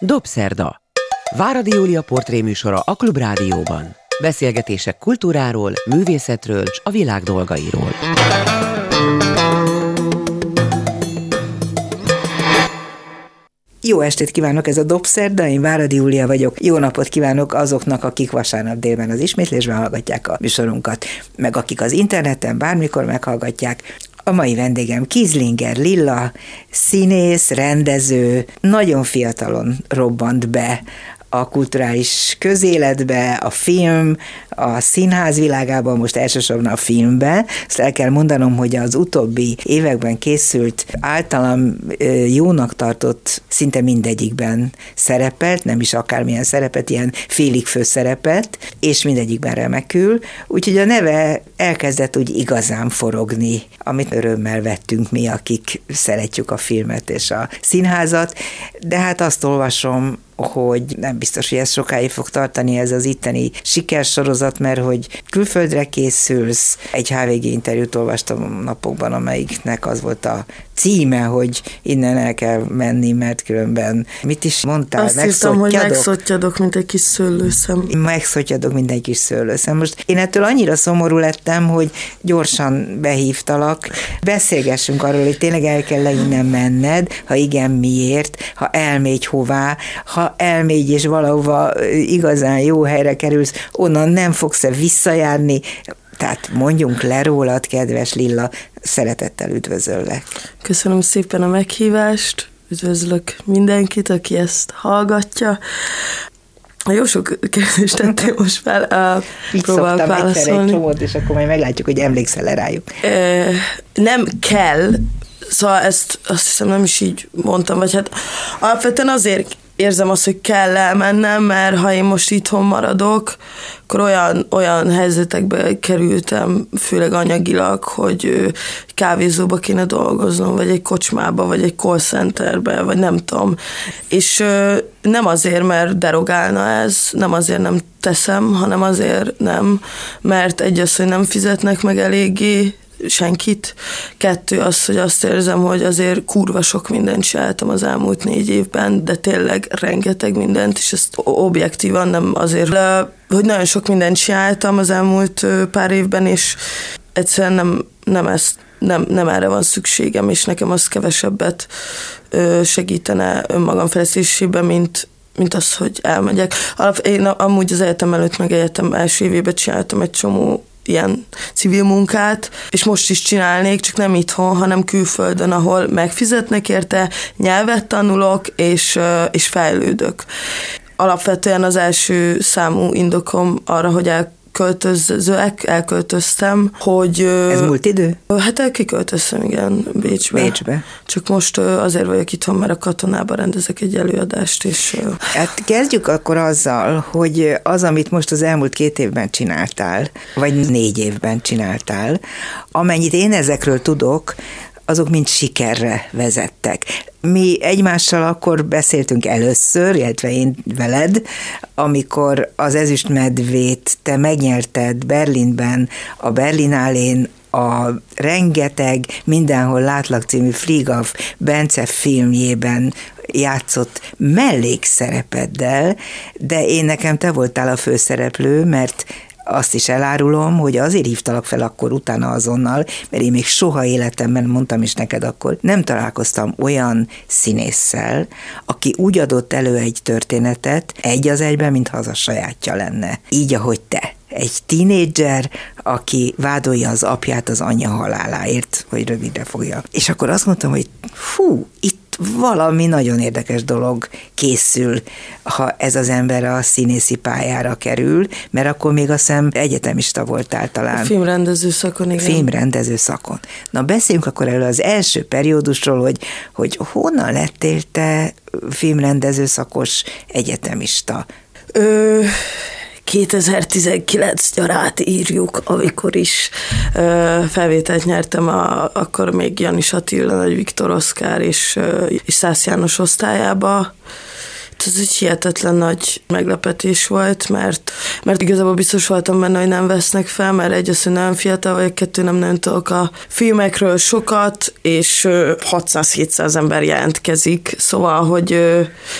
Dobszerda. Váradi Júlia portréműsora a Klubrádióban. Beszélgetések kultúráról, művészetről és a világ dolgairól. Jó estét kívánok, ez a Dobszerda, én Váradi Júlia vagyok. Jó napot kívánok azoknak, akik vasárnap délben az ismétlésben hallgatják a műsorunkat, meg akik az interneten bármikor meghallgatják. A mai vendégem Kizlinger Lilla, színész, rendező, nagyon fiatalon robbant be a kulturális közéletbe, a film, a színház világában, most elsősorban a filmbe. Ezt el kell mondanom, hogy az utóbbi években készült általam jónak tartott szinte mindegyikben szerepelt, nem is akármilyen szerepet, ilyen félig főszerepet, és mindegyikben remekül. Úgyhogy a neve elkezdett úgy igazán forogni, amit örömmel vettünk mi, akik szeretjük a filmet és a színházat, de hát azt olvasom hogy nem biztos, hogy ez sokáig fog tartani ez az itteni sikersorozat, mert hogy külföldre készülsz. Egy HVG interjút olvastam napokban, amelyiknek az volt a címe, hogy innen el kell menni, mert különben mit is mondtál? Azt hiszem, hogy megszottyadok, mint egy kis szőlőszem. Megszottyadok, mint egy kis szőlőszem. Most én ettől annyira szomorú lettem, hogy gyorsan behívtalak. Beszélgessünk arról, hogy tényleg el kell innen menned, ha igen, miért, ha elmégy hová, ha elmégy és valahova igazán jó helyre kerülsz, onnan nem fogsz-e visszajárni, tehát mondjunk le rólad, kedves Lilla, szeretettel üdvözöllek. Köszönöm szépen a meghívást, üdvözlök mindenkit, aki ezt hallgatja. Jó sok kérdést tettél most fel, uh, próbálok válaszolni. egy csomót, és akkor majd meglátjuk, hogy emlékszel-e rájuk. Uh, nem kell, szóval ezt azt hiszem nem is így mondtam, vagy hát alapvetően azért érzem azt, hogy kell elmennem, mert ha én most itthon maradok, akkor olyan, olyan helyzetekbe kerültem, főleg anyagilag, hogy kávézóba kéne dolgoznom, vagy egy kocsmába, vagy egy call centerbe, vagy nem tudom. És nem azért, mert derogálna ez, nem azért nem teszem, hanem azért nem, mert egy az, hogy nem fizetnek meg eléggé, senkit. Kettő az, hogy azt érzem, hogy azért kurva sok mindent csináltam az elmúlt négy évben, de tényleg rengeteg mindent, és ezt objektívan nem azért, hogy nagyon sok mindent csináltam az elmúlt pár évben, és egyszerűen nem, nem ezt nem, nem erre van szükségem, és nekem az kevesebbet segítene önmagam fejlesztésében, mint, mint az, hogy elmegyek. Alap, én amúgy az egyetem előtt, meg egyetem első évében csináltam egy csomó ilyen civil munkát, és most is csinálnék, csak nem itthon, hanem külföldön, ahol megfizetnek érte, nyelvet tanulok, és, és fejlődök. Alapvetően az első számú indokom arra, hogy el költözőek, elköltöztem, hogy... Ez múlt idő? Hát kiköltöztem, igen, Bécsbe. Bécsbe. Csak most azért vagyok itthon, mert a katonában rendezek egy előadást, és... Hát kezdjük akkor azzal, hogy az, amit most az elmúlt két évben csináltál, vagy négy évben csináltál, amennyit én ezekről tudok, azok mind sikerre vezettek. Mi egymással akkor beszéltünk először, illetve én veled, amikor az ezüstmedvét te megnyerted Berlinben, a Berlinálén a rengeteg Mindenhol látlak című Fliegaf Bence filmjében játszott mellékszerepeddel, de én nekem te voltál a főszereplő, mert azt is elárulom, hogy azért hívtalak fel akkor utána azonnal, mert én még soha életemben, mondtam is neked akkor, nem találkoztam olyan színésszel, aki úgy adott elő egy történetet, egy az egyben, mintha az a sajátja lenne. Így, ahogy te egy tínédzser, aki vádolja az apját az anyja haláláért, hogy rövidre fogja. És akkor azt mondtam, hogy fú, itt valami nagyon érdekes dolog készül, ha ez az ember a színészi pályára kerül, mert akkor még azt hiszem egyetemista voltál talán. A filmrendező szakon, igen. Filmrendező szakon. Na beszéljünk akkor erről az első periódusról, hogy, hogy honnan lettél te filmrendező szakos egyetemista? Ö, 2019 nyarát írjuk, amikor is felvételt nyertem, a, akkor még Janis Attila, Nagy Viktor Oszkár és, és Szász János osztályába. Ez egy hihetetlen nagy meglepetés volt, mert, mert igazából biztos voltam benne, hogy nem vesznek fel, mert egy az, hogy nagyon fiatal vagyok, kettő nem nagyon tudok a filmekről sokat, és 600-700 ember jelentkezik, szóval, hogy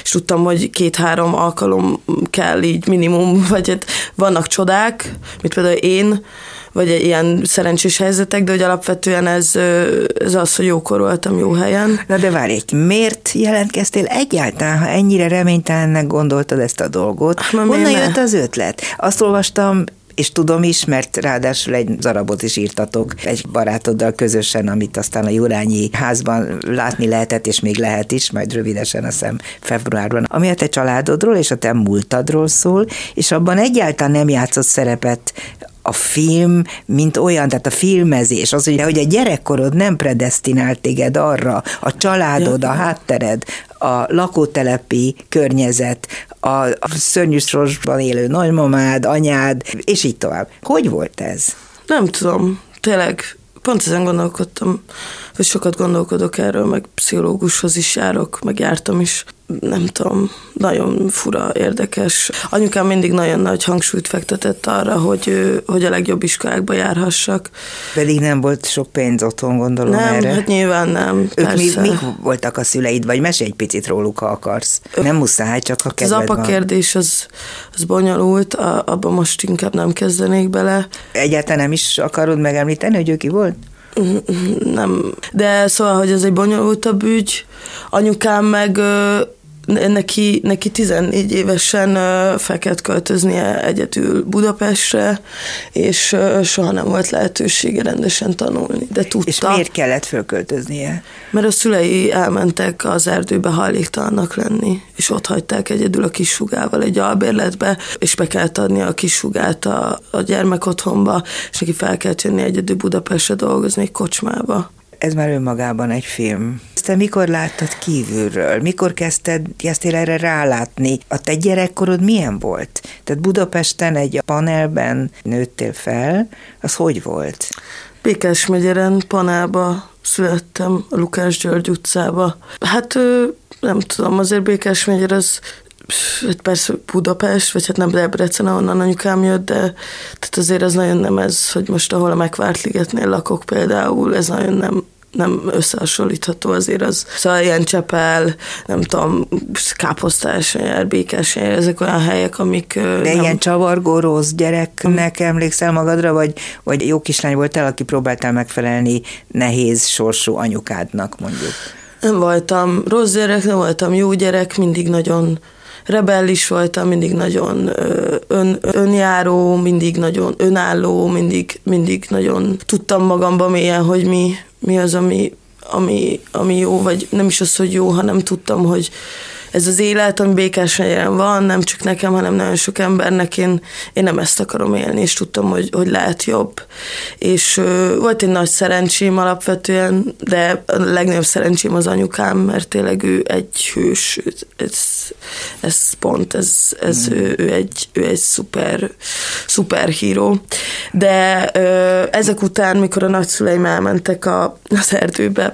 és tudtam, hogy két-három alkalom kell így minimum, vagy hát vannak csodák, mint például én, vagy ilyen szerencsés helyzetek, de hogy alapvetően ez, ez az, hogy jókor voltam jó helyen. Na de várj, miért jelentkeztél egyáltalán, ha ennyire reménytelennek gondoltad ezt a dolgot? Hát, Honnan jött az ötlet? Azt olvastam és tudom is, mert ráadásul egy darabot is írtatok egy barátoddal közösen, amit aztán a Jurányi házban látni lehetett, és még lehet is, majd rövidesen a szem februárban, ami a te családodról és a te múltadról szól, és abban egyáltalán nem játszott szerepet a film, mint olyan, tehát a filmezés, az, hogy, hogy a gyerekkorod nem predestinált téged arra, a családod, a háttered, a lakótelepi környezet, a, szörnyű sorsban élő nagymamád, anyád, és így tovább. Hogy volt ez? Nem tudom, tényleg pont ezen gondolkodtam, vagy sokat gondolkodok erről, meg pszichológushoz is járok, meg jártam is nem tudom, nagyon fura, érdekes. Anyukám mindig nagyon nagy hangsúlyt fektetett arra, hogy, hogy a legjobb iskolákba járhassak. Pedig nem volt sok pénz otthon, gondolom nem, erre. hát nyilván nem. Ők mi, mik voltak a szüleid, vagy mesélj egy picit róluk, ha akarsz. Nem muszáj, csak ha kedved Az apa van. kérdés az, az bonyolult, abban most inkább nem kezdenék bele. Egyáltalán nem is akarod megemlíteni, hogy ő ki volt? Nem. De szóval, hogy ez egy bonyolultabb ügy. Anyukám meg neki, neki 14 évesen fel kellett költöznie egyedül Budapestre, és soha nem volt lehetősége rendesen tanulni, de tudta. És miért kellett fölköltöznie? Mert a szülei elmentek az erdőbe hajléktalannak lenni, és ott hagyták egyedül a kisugával egy albérletbe, és be kellett adni a kisugát a, a gyermekotthonba, és neki fel kellett jönni egyedül Budapestre dolgozni egy kocsmába. Ez már önmagában egy film. Te mikor láttad kívülről? Mikor kezdted, kezdtél erre rálátni? A te gyerekkorod milyen volt? Tehát Budapesten egy panelben nőttél fel, az hogy volt? Békás megyeren panelba születtem, Lukás György utcába. Hát nem tudom, azért Békás megyer az hát persze Budapest, vagy hát nem Debrecen, ahonnan anyukám jött, de tehát azért ez nagyon nem ez, hogy most ahol a Megvárt ligetnél lakok például, ez nagyon nem nem összehasonlítható azért az. Szóval ilyen Csepel, nem tudom, Káposztás, Békás, ezek olyan helyek, amik... De nem... ilyen csavargó rossz gyereknek hmm. emlékszel magadra, vagy, vagy jó kislány voltál, aki próbáltál megfelelni nehéz sorsú anyukádnak, mondjuk? Nem voltam rossz gyerek, nem voltam jó gyerek, mindig nagyon rebellis voltam, mindig nagyon ön, önjáró, mindig nagyon önálló, mindig, mindig nagyon tudtam magamban mélyen, hogy mi, mi az, ami, ami, ami jó, vagy nem is az, hogy jó, hanem tudtam, hogy ez az élet, ami békés van, nem csak nekem, hanem nagyon sok embernek, én, én nem ezt akarom élni, és tudtam, hogy, hogy lehet jobb. És ö, volt egy nagy szerencsém alapvetően, de a legnagyobb szerencsém az anyukám, mert tényleg ő egy hős, ez, ez pont, ez, ez mm. ő, ő, egy, ő egy szuper, szuper híró. De ö, ezek után, mikor a nagyszüleim elmentek a, az erdőbe,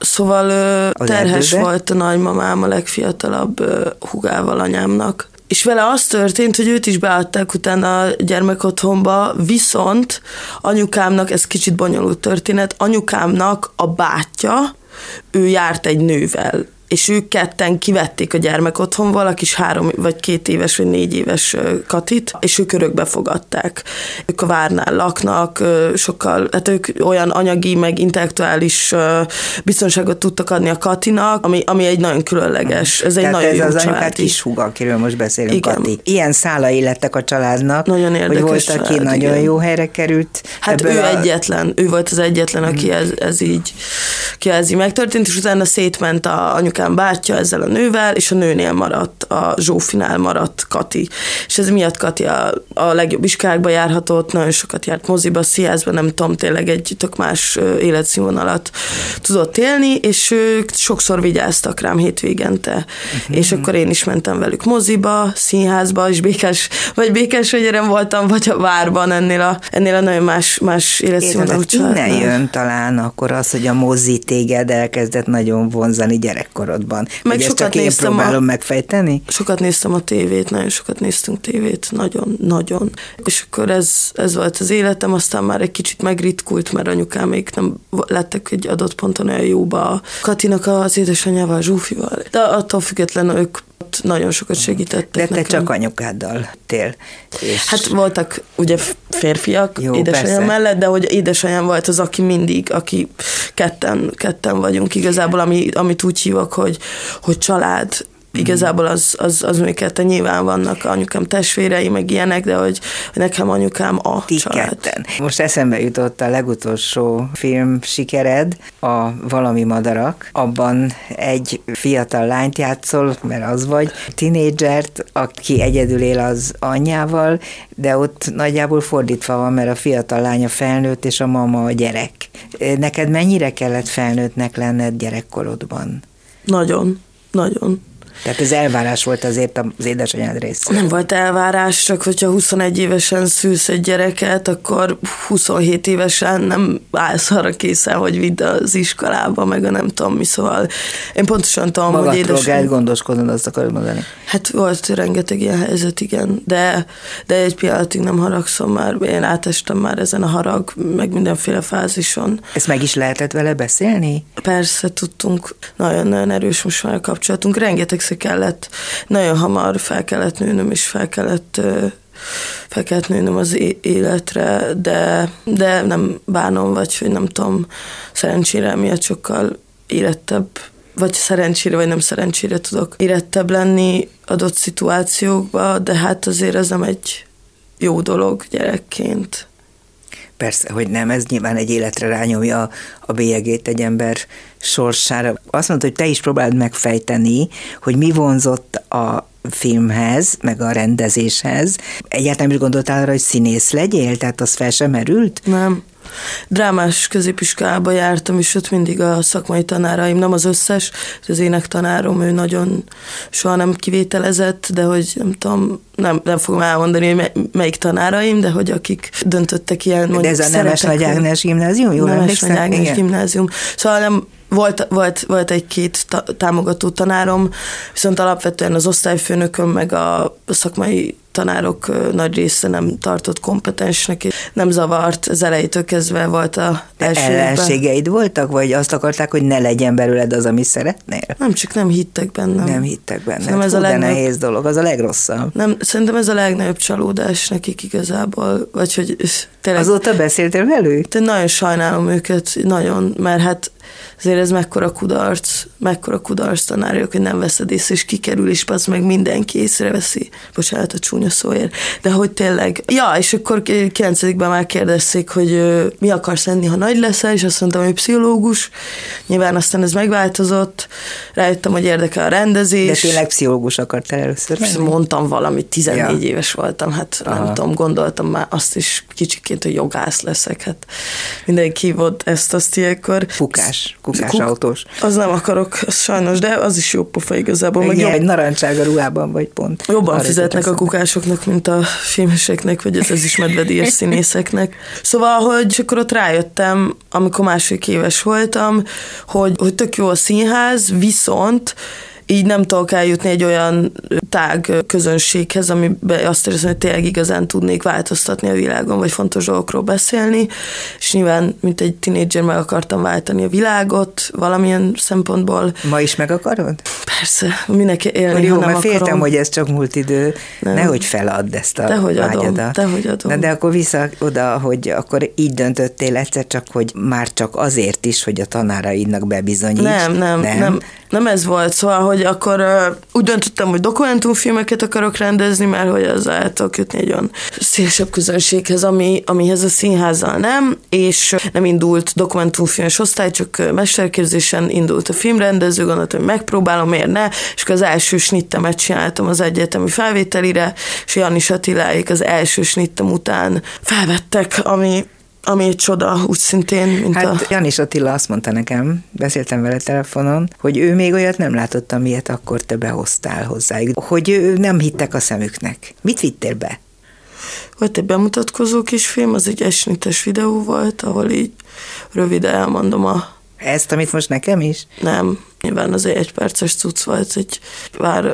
Szóval az terhes erdőbe? volt a nagymamám a legfiatalabb hugával anyámnak. És vele az történt, hogy őt is beadták utána a gyermekotthonba, viszont anyukámnak, ez kicsit bonyolult történet, anyukámnak a bátyja, ő járt egy nővel és ők ketten kivették a gyermek otthon valaki is három vagy két éves vagy négy éves Katit, és ők örökbe fogadták. Ők a várnál laknak, sokkal, hát ők olyan anyagi, meg intellektuális biztonságot tudtak adni a Katinak, ami, ami egy nagyon különleges, ez egy Tehát nagyon ez jó az anyukát is húga, akiről most beszélünk, igen. Kati. Ilyen szálai lettek a családnak, nagyon érdekes hogy volt, család, aki nagyon igen. jó helyre került. Hát ő a... egyetlen, ő volt az egyetlen, aki mm. ez, ez így, ki ez így megtörtént, és utána szétment a anyukám bátyja ezzel a nővel, és a nőnél maradt, a Zsófinál maradt Kati. És ez miatt Kati a, a legjobb iskolákba járhatott, nagyon sokat járt moziba, szíjászba, nem tudom, tényleg egy tök más életszínvonalat tudott élni, és ők sokszor vigyáztak rám hétvégente. Uh-huh. És akkor én is mentem velük moziba, színházba, és békés, vagy békés megyeren voltam, vagy a várban ennél a, ennél a nagyon más, más életszínvonalú. Innen jön talán akkor az, hogy a mozi téged hozzád elkezdett nagyon vonzani gyerekkorodban? Meg Vagy ezt sokat csak én néztem a- próbálom megfejteni? Sokat néztem a tévét, nagyon sokat néztünk tévét, nagyon, nagyon. És akkor ez, ez volt az életem, aztán már egy kicsit megritkult, mert anyukám még nem lettek egy adott ponton olyan jóba a Katinak az édesanyjával, Zsófival. De attól függetlenül ők ott nagyon sokat segítettek De te nekem. csak anyukáddal tél. És Hát voltak ugye férfiak Jó, édesanyám persze. mellett, de hogy édesanyám volt az, aki mindig, aki ketten, ketten vagyunk igazából, ami, amit úgy hívok, hogy, hogy család. Igazából az, az, az még ketten nyilván vannak anyukám testvérei, meg ilyenek, de hogy, nekem anyukám a ti család. ketten. Most eszembe jutott a legutolsó film sikered, a Valami Madarak. Abban egy fiatal lányt játszol, mert az vagy, tinédzsert, aki egyedül él az anyjával, de ott nagyjából fordítva van, mert a fiatal lánya felnőtt, és a mama a gyerek. Neked mennyire kellett felnőttnek lenned gyerekkorodban? Nagyon, nagyon. Tehát ez elvárás volt azért az édesanyád részéről. Nem volt elvárás, csak hogyha 21 évesen szülsz egy gyereket, akkor 27 évesen nem állsz arra készen, hogy vidd az iskolába, meg a nem tudom mi, szóval én pontosan tudom, hogy Magadról édesanyám... kell gondoskodnod, azt akarod mondani. Hát volt rengeteg ilyen helyzet, igen, de, de egy pillanatig nem haragszom már, én átestem már ezen a harag, meg mindenféle fázison. Ezt meg is lehetett vele beszélni? Persze tudtunk, nagyon-nagyon erős most már a kapcsolatunk, rengetegszer kellett, nagyon hamar fel kellett nőnöm, és fel kellett fel kellett nőnöm az életre, de, de nem bánom, vagy hogy nem tudom, szerencsére miatt sokkal érettebb, vagy szerencsére, vagy nem szerencsére tudok érettebb lenni adott szituációkba, de hát azért ez nem egy jó dolog gyerekként. Persze, hogy nem, ez nyilván egy életre rányomja a bélyegét egy ember sorsára. Azt mondta, hogy te is próbáld megfejteni, hogy mi vonzott a filmhez, meg a rendezéshez. Egyáltalán is gondoltál arra, hogy színész legyél? Tehát az fel sem merült? Nem. Drámás középiskolába jártam, és ott mindig a szakmai tanáraim, nem az összes, az énektanárom, ő nagyon soha nem kivételezett, de hogy nem tudom, nem, nem fogom elmondani, hogy me- melyik tanáraim, de hogy akik döntöttek ilyen, De mondjuk ez a Nemes Nagy Ágnes gimnázium, jól Nemes? Nagy Ágnes gimnázium. Szóval nem, volt, volt, volt egy-két ta- támogató tanárom, viszont alapvetően az osztályfőnököm meg a szakmai tanárok nagy része nem tartott kompetensnek, nem zavart, az elejétől kezdve volt a első ellenségeid voltak, vagy azt akarták, hogy ne legyen belőled az, amit szeretnél? Nem, csak nem hittek bennem. Nem hittek benne. Szerintem ez Hú, a legnagyobb- nehéz dolog, az a legrosszabb. Nem, szerintem ez a legnagyobb csalódás nekik igazából, vagy hogy tényleg Azóta beszéltél velük? De nagyon sajnálom őket, nagyon, mert hát azért ez mekkora kudarc, mekkora kudarc tanárok, hogy nem veszed észre, és kikerül, és az meg mindenki észreveszi. Bocsánat a csúnya szóért. De hogy tényleg, ja, és akkor 9 már kérdezték, hogy ö, mi akarsz lenni, ha nagy leszel, és azt mondtam, hogy pszichológus. Nyilván aztán ez megváltozott, rájöttem, hogy érdekel a De rendezés. tényleg pszichológus akartál először lenni? mondtam valamit, 14 Ja. éves voltam, hát Aha. nem tudom, gondoltam már azt is kicsiként, hogy jogász leszek, hát mindenki volt ezt, azt ilyenkor. Kukás, kukás Kuk- autós. Az nem akarok, sajnos, de az is jó pofa igazából, meg Meg jobb, egy narancsága ruhában vagy pont. jobban Arra fizetnek a kukásoknak, mint a filmeseknek, vagy az, az is medvedíjas színészeknek. Szóval, hogy akkor ott rájöttem, amikor másik éves voltam, hogy, hogy tök jó a színház, viszont így nem tudok eljutni egy olyan tág közönséghez, amiben azt érzem, hogy tényleg igazán tudnék változtatni a világon, vagy fontos dolgokról beszélni, és nyilván, mint egy tinédzser meg akartam váltani a világot valamilyen szempontból. Ma is meg akarod? Persze, minek élni, Hogy jó, ha nem mert féltem, akarom. hogy ez csak múlt idő. Nem. Nehogy feladd ezt a Dehogy adom, vágyadat. dehogy adom. Na de akkor vissza oda, hogy akkor így döntöttél egyszer csak, hogy már csak azért is, hogy a tanáraidnak bebizonyíts. Nem, nem, nem, nem, nem ez volt. Szóval, hogy akkor uh, úgy döntöttem, hogy dokumentumfilmeket akarok rendezni, mert hogy az el tudok jutni egy olyan szélesebb közönséghez, ami, amihez a színházzal nem, és nem indult dokumentumfilmes osztály, csak mesterképzésen indult a filmrendező, gondoltam, hogy megpróbálom, miért ne, és akkor az első snittemet csináltam az egyetemi felvételire, és Janis Attiláék az első snittem után felvettek, ami ami egy csoda, úgy szintén, mint a... Hát Janis Attila azt mondta nekem, beszéltem vele telefonon, hogy ő még olyat nem látott, amilyet akkor te behoztál hozzájuk. Hogy ő nem hittek a szemüknek. Mit vittél be? Volt egy bemutatkozó kis film, az egy esnites videó volt, ahol így röviden elmondom a Ezt, amit most nekem is? Nem, nyilván az egy perces cucc volt, egy pár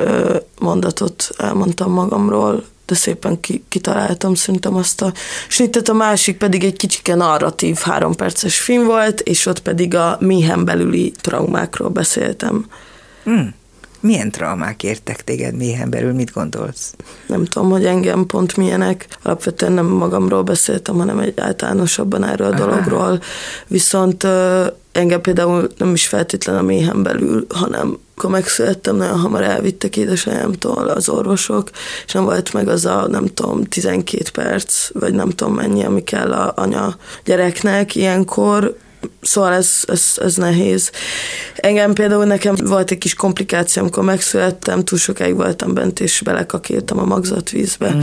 mondatot elmondtam magamról, de szépen ki, kitaláltam szerintem azt a snittet, a másik pedig egy kicsike narratív három perces film volt, és ott pedig a méhen belüli traumákról beszéltem. Hmm. Milyen traumák értek téged méhen belül, mit gondolsz? Nem tudom, hogy engem pont milyenek. Alapvetően nem magamról beszéltem, hanem egy általánosabban erről a Aha. dologról. Viszont engem például nem is feltétlen a méhen belül, hanem akkor megszülettem, nagyon hamar elvittek édesanyámtól az orvosok, és nem volt meg az a, nem tudom, 12 perc, vagy nem tudom mennyi, ami kell a anya gyereknek ilyenkor, Szóval ez, ez, ez nehéz. Engem például nekem volt egy kis komplikáció, amikor megszülettem, túl sokáig voltam bent, és belekakéltam a magzatvízbe, mm.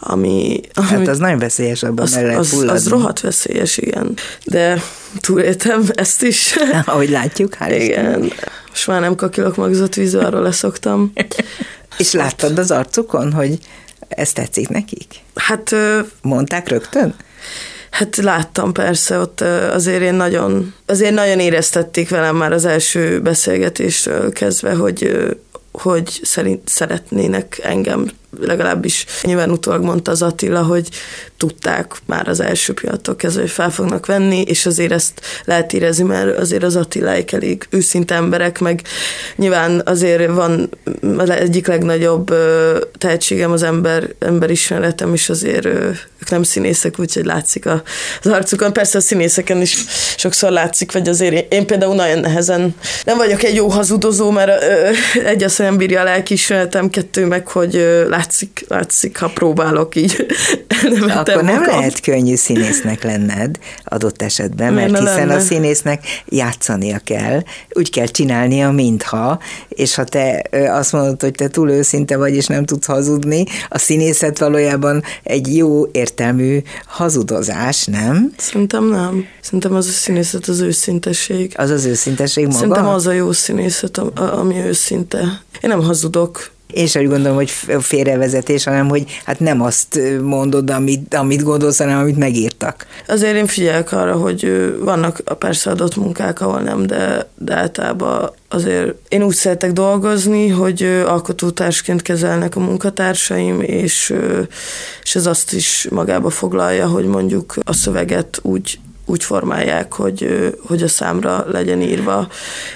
ami, ami... Hát az nagyon veszélyes, abban az, az, az, az rohadt veszélyes, igen. De túléltem ezt is. Ahogy látjuk, hál' Igen. Most már nem kakilok magzatvízbe, arról leszoktam. és láttad az arcukon, hogy ez tetszik nekik? Hát... Mondták rögtön? Hát láttam persze, ott azért én nagyon, azért nagyon éreztették velem már az első beszélgetéstől kezdve, hogy, hogy szerint szeretnének engem legalábbis nyilván utólag mondta az Attila, hogy tudták már az első pillanattól kezdve, hogy fel fognak venni, és azért ezt lehet érezni, mert azért az Attiláik elég őszinte emberek, meg nyilván azért van az egyik legnagyobb tehetségem az ember, emberismeretem, és azért ők nem színészek, úgyhogy látszik az arcukon. Persze a színészeken is sokszor látszik, vagy azért én például nagyon nehezen nem vagyok egy jó hazudozó, mert egy azt nem bírja a lelkiismeretem, kettő meg, hogy látszik, látszik, ha próbálok így. Akkor nem magam. lehet könnyű színésznek lenned adott esetben, mert hiszen lenne? a színésznek játszania kell, úgy kell csinálnia, mintha, és ha te azt mondod, hogy te túl őszinte vagy, és nem tudsz hazudni, a színészet valójában egy jó értelmű hazudozás, nem? Szerintem nem. Szerintem az a színészet az őszintesség. Az az őszintesség maga? Szerintem az a jó színészet, ami őszinte. Én nem hazudok, én sem úgy gondolom, hogy félrevezetés, hanem hogy hát nem azt mondod, amit, amit gondolsz, hanem amit megírtak. Azért én figyelek arra, hogy vannak persze adott munkák, ahol nem, de, de általában azért én úgy szeretek dolgozni, hogy alkotótársként kezelnek a munkatársaim, és, és ez azt is magába foglalja, hogy mondjuk a szöveget úgy úgy formálják, hogy, hogy a számra legyen írva,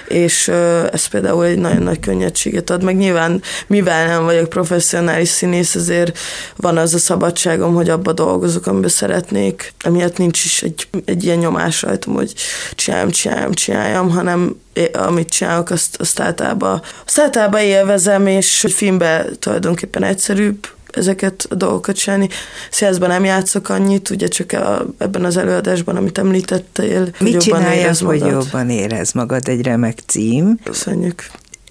és ez például egy nagyon nagy könnyedséget ad, meg nyilván mivel nem vagyok professzionális színész, azért van az a szabadságom, hogy abba dolgozok, amiben szeretnék, emiatt nincs is egy, egy ilyen nyomás rajtam, hogy csináljam, csináljam, csináljam, hanem amit csinálok, azt, azt általában, azt általában élvezem, és filmben tulajdonképpen egyszerűbb, ezeket a dolgokat csinálni. Színházban nem játszok annyit, ugye csak a, ebben az előadásban, amit említettél. Mit csinálják, hogy jobban érez magad? Egy remek cím. Köszönjük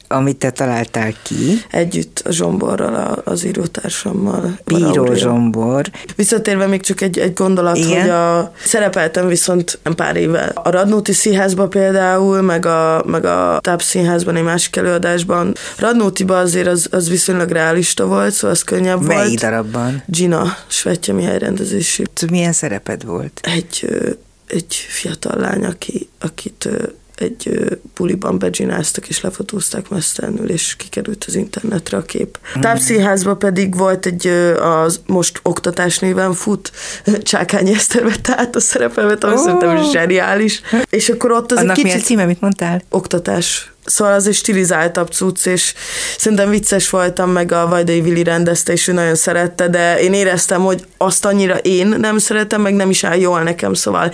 amit te találtál ki. Együtt a Zsomborral, az írótársammal. Bíró Zsombor. Visszatérve még csak egy, egy gondolat, Igen? hogy a, szerepeltem viszont pár éve a Radnóti Színházban például, meg a, meg a Táp Színházban egy másik előadásban. Radnótiban azért az, az viszonylag realista volt, szóval az könnyebb Mely volt. darabban? Gina, Svetje Mihály rendezésű. Milyen szereped volt? Egy, egy fiatal lány, aki, akit egy buliban beggináztak és lefotózták mesztelenül, és kikerült az internetre a kép. Mm. Tápszínházban pedig volt egy, az most oktatás néven fut, Csákányi Eszter vette át a szerepemet, ami oh. szerintem zseniális. És akkor ott az Annak egy kicsit... mi a címe, mit mondtál? Oktatás. Szóval az egy stilizáltabb cucc, és szerintem vicces voltam, meg a Vajdai Vili rendezte, és ő nagyon szerette, de én éreztem, hogy azt annyira én nem szeretem, meg nem is áll jól nekem, szóval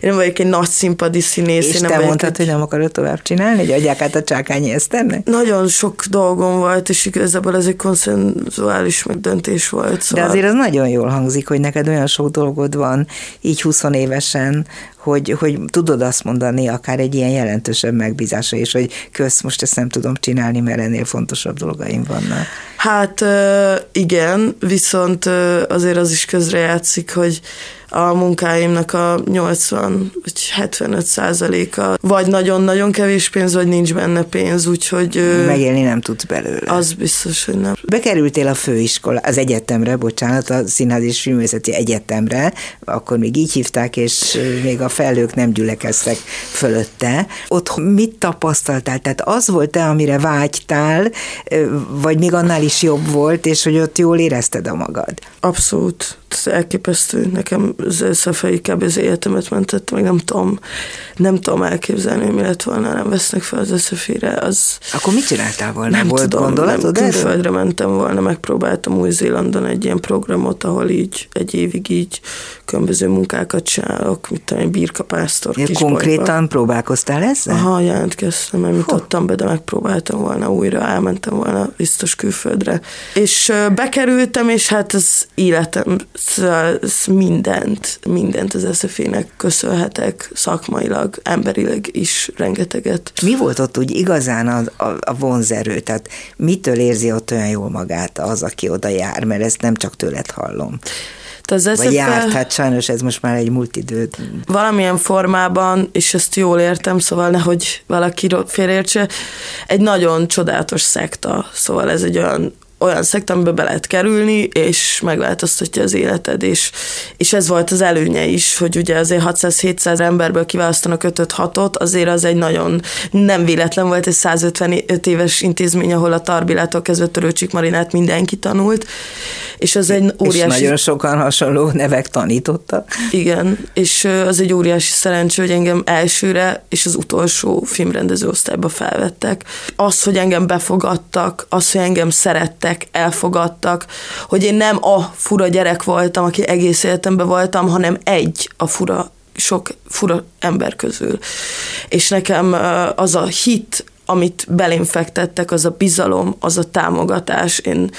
én nem vagyok egy nagy színpadi színész. És én te nem mondtad, egy... hogy nem akarod tovább csinálni, hogy adják át a csákányi eszternek? Nagyon sok dolgom volt, és igazából ez egy konszenzuális megdöntés volt. Szóval... De azért az nagyon jól hangzik, hogy neked olyan sok dolgod van, így 20 évesen, hogy, hogy tudod azt mondani, akár egy ilyen jelentősebb megbízása is, hogy kösz, most ezt nem tudom csinálni, mert ennél fontosabb dolgaim vannak. Hát igen, viszont azért az is közrejátszik, hogy a munkáimnak a 80 vagy 75 százaléka, vagy nagyon-nagyon kevés pénz, vagy nincs benne pénz, úgyhogy... Megélni nem tudsz belőle. Az biztos, hogy nem. Bekerültél a főiskola, az egyetemre, bocsánat, a Színház és Filmvészeti Egyetemre, akkor még így hívták, és még a felhők nem gyülekeztek fölötte. Ott mit tapasztaltál? Tehát az volt-e, amire vágytál, vagy még annál is jobb volt, és hogy ott jól érezted a magad? Abszolút elképesztő. Nekem az Szefei kb. az életemet mentett, meg nem tudom, nem tudom elképzelni, hogy mi lett volna, nem vesznek fel az eszefére. Az... Akkor mit csináltál volna? Nem Volt tudom, gondolatod nem, külföldre mentem volna, megpróbáltam Új-Zélandon egy ilyen programot, ahol így egy évig így különböző munkákat csinálok, mit tudom, birkapásztor, Ja. Konkrétan próbálkoztál ezzel? Aha, jelentkeztem, nem jutottam be, de megpróbáltam volna újra, elmentem volna biztos külföldre. És bekerültem, és hát az életem szóval ez mindent, mindent az SZF-nek köszönhetek, szakmailag, emberileg is rengeteget. Mi volt ott úgy igazán a, a, a vonzerő? Tehát mitől érzi ott olyan jól magát az, aki oda jár? Mert ezt nem csak tőled hallom. Az Vagy SZF járt, hát sajnos ez most már egy múlt idő. valamilyen formában, és ezt jól értem, szóval nehogy valaki félreértse, egy nagyon csodálatos szekta, szóval ez egy olyan olyan szekta, amiben be lehet kerülni, és megváltoztatja az életed, és, és ez volt az előnye is, hogy ugye azért 600-700 emberből kiválasztanak 5-6-ot, azért az egy nagyon nem véletlen volt, egy 155 éves intézmény, ahol a Tarbilától kezdve Törőcsik Marinát mindenki tanult, és az egy óriási... És nagyon sokan hasonló nevek tanítottak. Igen, és az egy óriási szerencsé, hogy engem elsőre és az utolsó filmrendező osztályba felvettek. Az, hogy engem befogadtak, az, hogy engem szerettek, elfogadtak, hogy én nem a fura gyerek voltam, aki egész életemben voltam, hanem egy a fura, sok fura ember közül. És nekem az a hit, amit belém fektettek, az a bizalom, az a támogatás, én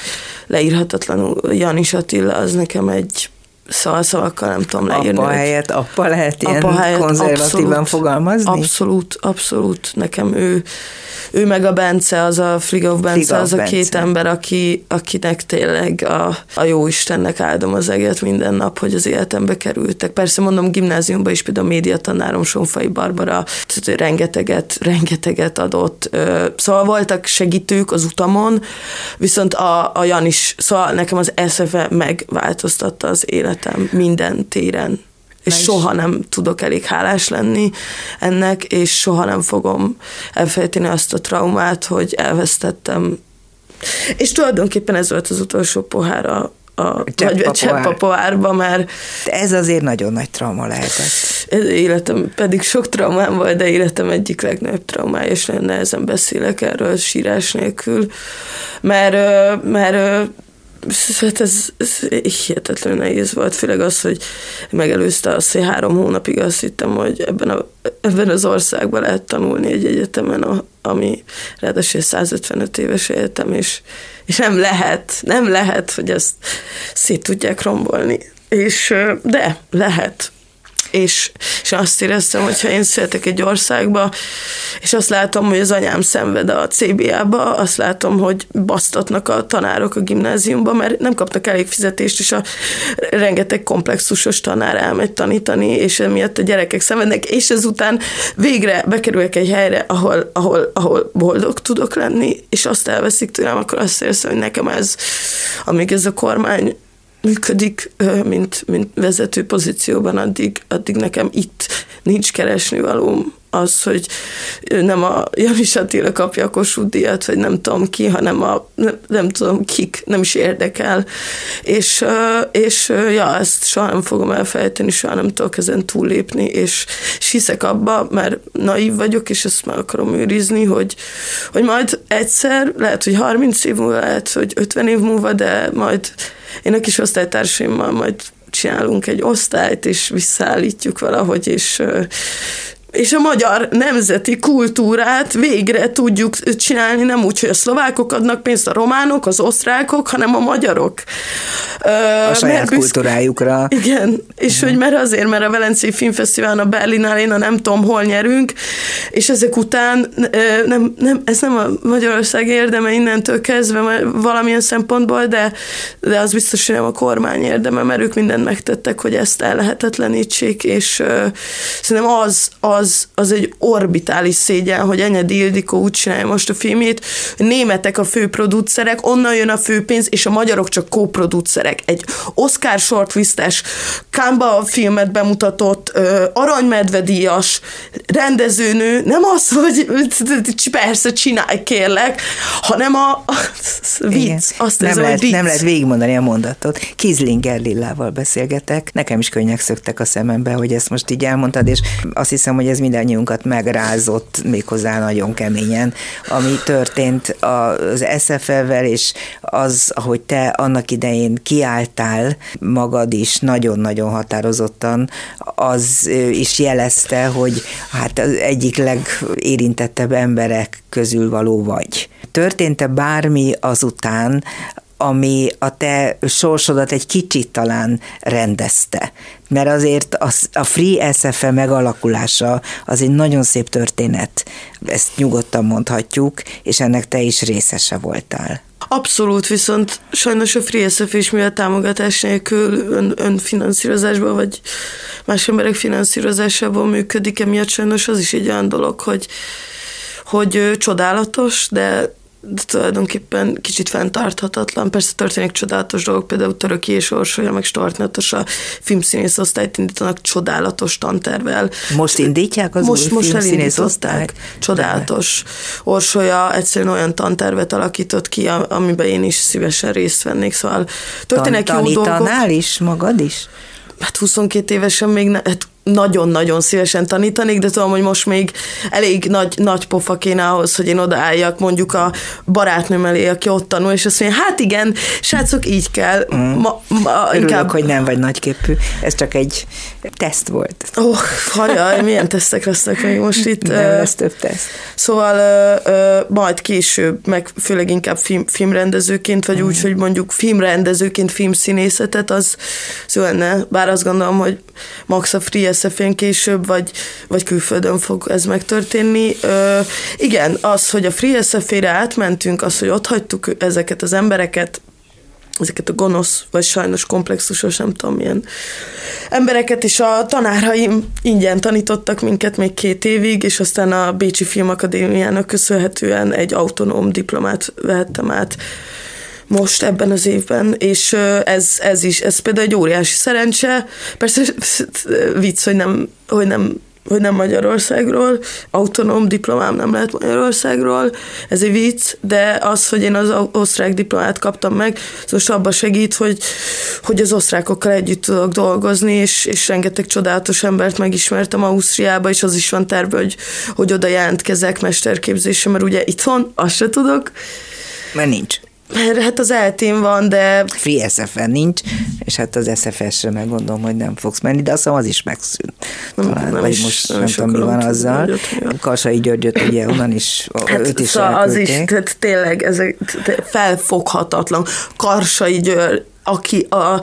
leírhatatlanul Janis Attila, az nekem egy szóval szavakkal nem tudom leírni. Apa helyett apa lehet ilyen apa helyett konzervatívan abszolút, fogalmazni? Abszolút, abszolút. Nekem ő, ő meg a Bence, az a Frigov Bence, Frigov az a Bence. két ember, aki, akinek tényleg a, a jó Istennek áldom az eget minden nap, hogy az életembe kerültek. Persze mondom, gimnáziumban is például a médiatanárom Sonfai Barbara rengeteget, rengeteget adott. Szóval voltak segítők az utamon, viszont a, a Jan is, szóval nekem az eszefe megváltoztatta az életem minden téren és is- soha nem tudok elég hálás lenni ennek, és soha nem fogom elfelejteni azt a traumát, hogy elvesztettem. És tulajdonképpen ez volt az utolsó pohár a, a, Csepp a pohárba, mert Ez azért nagyon nagy trauma lehetett. életem pedig sok traumám volt, de életem egyik legnagyobb traumája, és nagyon nehezen beszélek erről sírás nélkül, mert, mert Hát ez, ez hihetetlenül nehéz volt, főleg az, hogy megelőzte azt, hogy három hónapig azt hittem, hogy ebben, a, ebben az országban lehet tanulni egy egyetemen, a- ami ráadásul egy 155 éves egyetem, és, és nem lehet, nem lehet, hogy ezt szét tudják rombolni. És, de lehet, és, és azt éreztem, hogy ha én születek egy országba, és azt látom, hogy az anyám szenved a CBA-ba, azt látom, hogy basztatnak a tanárok a gimnáziumba, mert nem kapnak elég fizetést, és a rengeteg komplexusos tanár elmegy tanítani, és emiatt a gyerekek szenvednek, és ezután végre bekerülök egy helyre, ahol, ahol, ahol boldog tudok lenni, és azt elveszik tőlem, akkor azt érzem, hogy nekem ez, amíg ez a kormány működik, mint, mint vezető pozícióban, addig, addig nekem itt nincs keresni valóm az, hogy nem a Javis Attila kapja a Kossuth díjat, vagy nem tudom ki, hanem a nem, nem tudom kik, nem is érdekel. És, és ja, ezt soha nem fogom elfelejteni, soha nem tudok ezen túllépni, és, és hiszek abba, mert naív vagyok, és ezt meg akarom őrizni, hogy, hogy majd egyszer, lehet, hogy 30 év múlva, lehet, hogy 50 év múlva, de majd én a kis osztálytársaimmal majd csinálunk egy osztályt, és visszaállítjuk valahogy, és és a magyar nemzeti kultúrát végre tudjuk csinálni, nem úgy, hogy a szlovákok adnak pénzt, a románok, az osztrákok, hanem a magyarok. A saját büszk... kultúrájukra. Igen, és uh-huh. hogy mert azért, mert a Velencei Filmfesztiválon, a Berlinálén, a nem tudom hol nyerünk, és ezek után nem, nem, ez nem a Magyarország érdeme innentől kezdve valamilyen szempontból, de, de az biztos, hogy nem a kormány érdeme, mert ők mindent megtettek, hogy ezt ellehetetlenítsék, és uh, szerintem az, az, az egy orbitális szégyen, hogy Enyedi Ildikó úgy csinálja most a filmét, németek a főproducerek, onnan jön a főpénz, és a magyarok csak kóproducerek. Egy Oscar shortlistes, Kamba filmet bemutatott, uh, aranymedvedíjas rendezőnő, nem az, hogy persze csinálj kérlek, hanem a, a vicc. Azt nem, érzem, lehet, vicc. nem lehet végigmondani a mondatot. Kizlinger Lillával beszélgetek. Nekem is könnyek szöktek a szemembe, hogy ezt most így elmondtad, és azt hiszem, hogy ez mindannyiunkat megrázott méghozzá nagyon keményen, ami történt az SFL-vel, és az, ahogy te annak idején kiálltál magad is nagyon-nagyon határozottan, az is jelezte, hogy hát az egyik legérintettebb emberek közül való vagy. Történt-e bármi azután, ami a te sorsodat egy kicsit talán rendezte. Mert azért a Free SFE megalakulása az egy nagyon szép történet, ezt nyugodtan mondhatjuk, és ennek te is részese voltál. Abszolút, viszont sajnos a Free SF is mivel támogatás nélkül ön, önfinanszírozásban, vagy más emberek finanszírozásában működik, emiatt sajnos az is egy olyan dolog, hogy, hogy csodálatos, de de tulajdonképpen kicsit fenntarthatatlan. Persze történik csodálatos dolgok, például Töröki és Orsolya, meg Stortnatos a filmszínész osztályt indítanak csodálatos tantervel. Most indítják az most, új most filmszínész osztályt? Csodálatos. Orsolya egyszerűen olyan tantervet alakított ki, amiben én is szívesen részt vennék, szóval történnek Tan- jó dolgok. is, magad is? Hát 22 évesen még ne, hát nagyon-nagyon szívesen tanítanék, de tudom, hogy most még elég nagy, nagy pofa kéne ahhoz, hogy én odaálljak mondjuk a barátnőm elé, aki ott tanul, és azt mondja, hát igen, srácok, így kell. Mm. Ma, ma, Örülök, inkább... hogy nem vagy nagyképű. Ez csak egy teszt volt. Ó, oh, hajaj, milyen tesztek lesznek még most itt. Nem lesz több teszt. Szóval majd később, meg főleg inkább film, filmrendezőként, vagy mm. úgy, hogy mondjuk filmrendezőként filmszínészetet, az, az jó lenne. Bár azt gondolom, hogy max a free SF-én később, vagy, vagy külföldön fog ez megtörténni. Ö, igen, az, hogy a Free SF-ére átmentünk, az, hogy ott hagytuk ezeket az embereket, ezeket a gonosz, vagy sajnos komplexusos, nem tudom milyen embereket, és a tanáraim ingyen tanítottak minket még két évig, és aztán a Bécsi Filmakadémiának köszönhetően egy autonóm diplomát vehettem át most ebben az évben, és ez, ez is, ez például egy óriási szerencse, persze vicc, hogy nem, hogy nem hogy nem Magyarországról, autonóm diplomám nem lehet Magyarországról, ez egy vicc, de az, hogy én az osztrák diplomát kaptam meg, az most abban segít, hogy, hogy az osztrákokkal együtt tudok dolgozni, és, és rengeteg csodálatos embert megismertem Ausztriába, és az is van terve, hogy, hogy oda jelentkezek mesterképzésre, mert ugye itthon azt se tudok. Mert nincs. Mert hát az eltén van, de... Free SFN nincs, és hát az SFS-re meg gondolom, hogy nem fogsz menni, de azt az is megszűnt. Talán, nem, vagy is, most nem, nem tudom, mi van azzal. Karsai Györgyöt ugye onnan is, hát, őt is szóval az is, tehát tényleg ez felfoghatatlan. Karsai György, aki a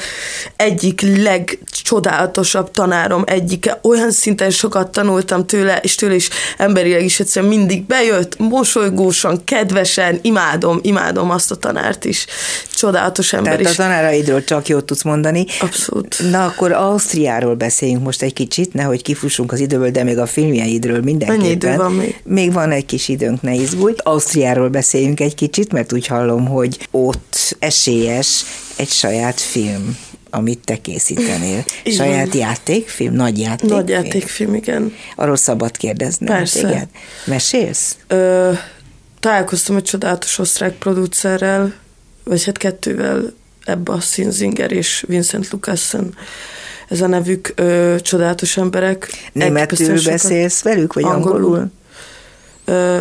egyik legcsodálatosabb tanárom egyike, olyan szinten sokat tanultam tőle, és tőle is emberileg is egyszerűen mindig bejött, mosolygósan, kedvesen, imádom, imádom azt a tanárt is. Csodálatos ember Tehát is. a tanáraidról csak jót tudsz mondani. Abszolút. Na akkor Ausztriáról beszéljünk most egy kicsit, nehogy kifussunk az időből, de még a filmjeidről mindenképpen. Mennyi idő van még? Még van egy kis időnk, ne izgulj. Ausztriáról beszéljünk egy kicsit, mert úgy hallom, hogy ott esélyes egy saját film, amit te készítenél. Igen. Saját játékfilm? Nagy játékfilm? Nagy játékfilm, igen. Arról szabad kérdezni. Persze. Téged? Mesélsz? Ö, találkoztam egy csodálatos osztrák producerrel, vagy hát kettővel, Ebba Sinzinger és Vincent Lucassen. Ez a nevük ö, csodálatos emberek. Németül beszélsz velük, vagy angolul? angolul?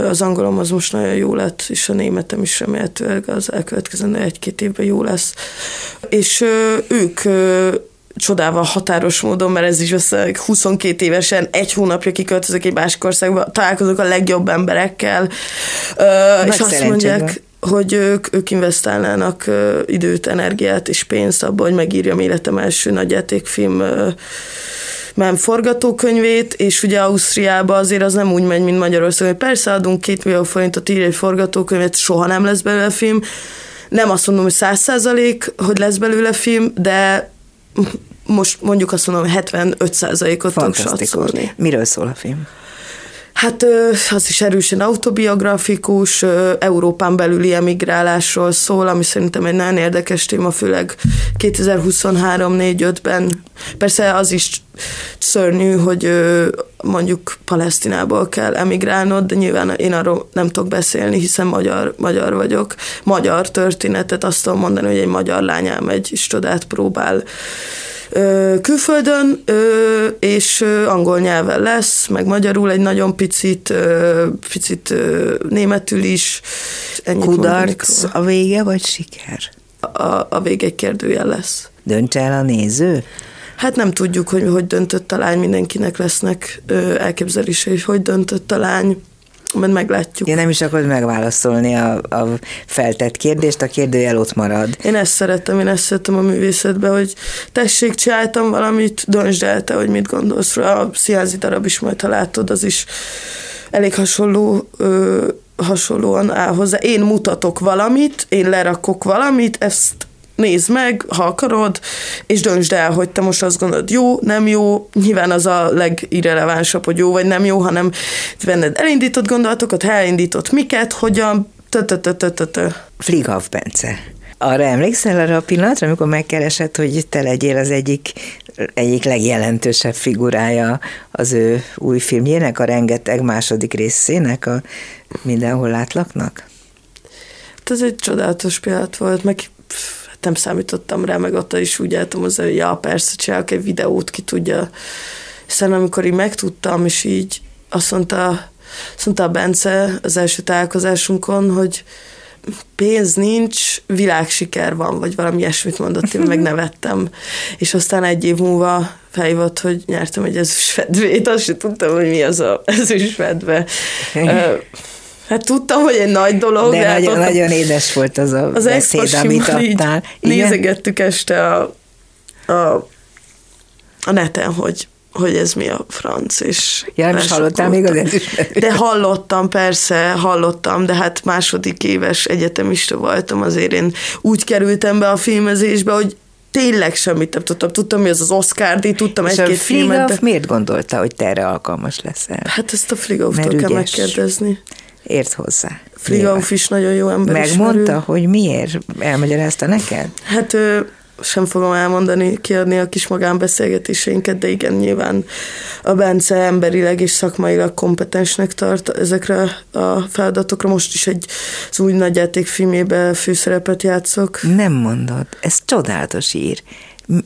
Az angolom az most nagyon jó lett, és a németem is remélhetőleg az elkövetkező egy-két évben jó lesz. És ők csodával határos módon, mert ez is össze 22 évesen, egy hónapja kiköltözök egy másik országba, találkozok a legjobb emberekkel, Nagy és azt mondják, hogy ők, ők investálnának időt, energiát és pénzt abba, hogy megírjam életem első nagyjátékfilm nem forgatókönyvét, és ugye Ausztriába azért az nem úgy megy, mint Magyarországon, hogy persze adunk két millió forintot, írja egy forgatókönyvet, soha nem lesz belőle film. Nem azt mondom, hogy száz százalék, hogy lesz belőle film, de most mondjuk azt mondom, hogy 75 százalékot tudok. Miről szól a film? Hát az is erősen autobiografikus, Európán belüli emigrálásról szól, ami szerintem egy nagyon érdekes téma, főleg 2023-4-5-ben. Persze az is szörnyű, hogy mondjuk Palesztinából kell emigrálnod, de nyilván én arról nem tudok beszélni, hiszen magyar, magyar vagyok. Magyar történetet azt tudom mondani, hogy egy magyar lány elmegy, és csodát próbál külföldön, és angol nyelven lesz, meg magyarul egy nagyon picit, picit németül is. Ennyit Kudarc a vége, vagy siker? A, a vége egy kérdőjel lesz. Dönt el a néző? Hát nem tudjuk, hogy hogy döntött a lány, mindenkinek lesznek elképzelései, hogy döntött a lány majd meglátjuk. Én nem is akarod megválaszolni a, a feltett kérdést, a kérdőjel ott marad. Én ezt szerettem, én ezt szerettem a művészetben, hogy tessék, csináltam valamit, döntsd el te, hogy mit gondolsz rá. A sziázi darab is majd, ha látod, az is elég hasonló ö, hasonlóan áll hozzá. Én mutatok valamit, én lerakok valamit, ezt nézd meg, ha akarod, és döntsd el, hogy te most azt gondolod, jó, nem jó, nyilván az a legirrelevánsabb, hogy jó vagy nem jó, hanem venned elindított gondolatokat, ha elindított miket, hogyan, Flighav Bence. Arra emlékszel arra a pillanatra, amikor megkeresett, hogy te legyél az egyik, egyik legjelentősebb figurája az ő új filmjének, a rengeteg második részének, a Mindenhol látlaknak? Hát ez egy csodálatos pillanat volt, meg nem számítottam rá, meg ott is úgy álltam hozzá, hogy ja, persze, csinálok egy videót, ki tudja. Hiszen amikor így megtudtam, és így azt mondta, azt mondta a Bence az első találkozásunkon, hogy pénz nincs, világsiker van, vagy valami ilyesmit mondott, én meg nevettem. És aztán egy év múlva felhívott, hogy nyertem egy ezüstfedvét, azt sem tudtam, hogy mi az a ezüstfedve. Hát tudtam, hogy egy nagy dolog. De, de hát nagyon, hát nagyon édes volt az a az beszéd, amit adtál. Nézegettük este a, a, a neten, hogy hogy ez mi a franc, és... Ja, nem is hallottál még az De hallottam, persze, hallottam, de hát második éves egyetemista voltam, azért én úgy kerültem be a filmezésbe, hogy tényleg semmit nem tudtam. Tudtam, hogy ez az Oscar díj, tudtam egy-két filmet. De... miért gondolta, hogy te erre alkalmas leszel? Hát ezt a Fligovtól kell megkérdezni ért hozzá. Frigauf is nagyon jó ember Megmondta, ismerő. hogy miért? Elmagyarázta neked? Hát sem fogom elmondani, kiadni a kis magánbeszélgetéseinket, de igen, nyilván a Bence emberileg és szakmailag kompetensnek tart ezekre a feladatokra. Most is egy az új nagyjátékfilmébe főszerepet játszok. Nem mondod, ez csodálatos ír.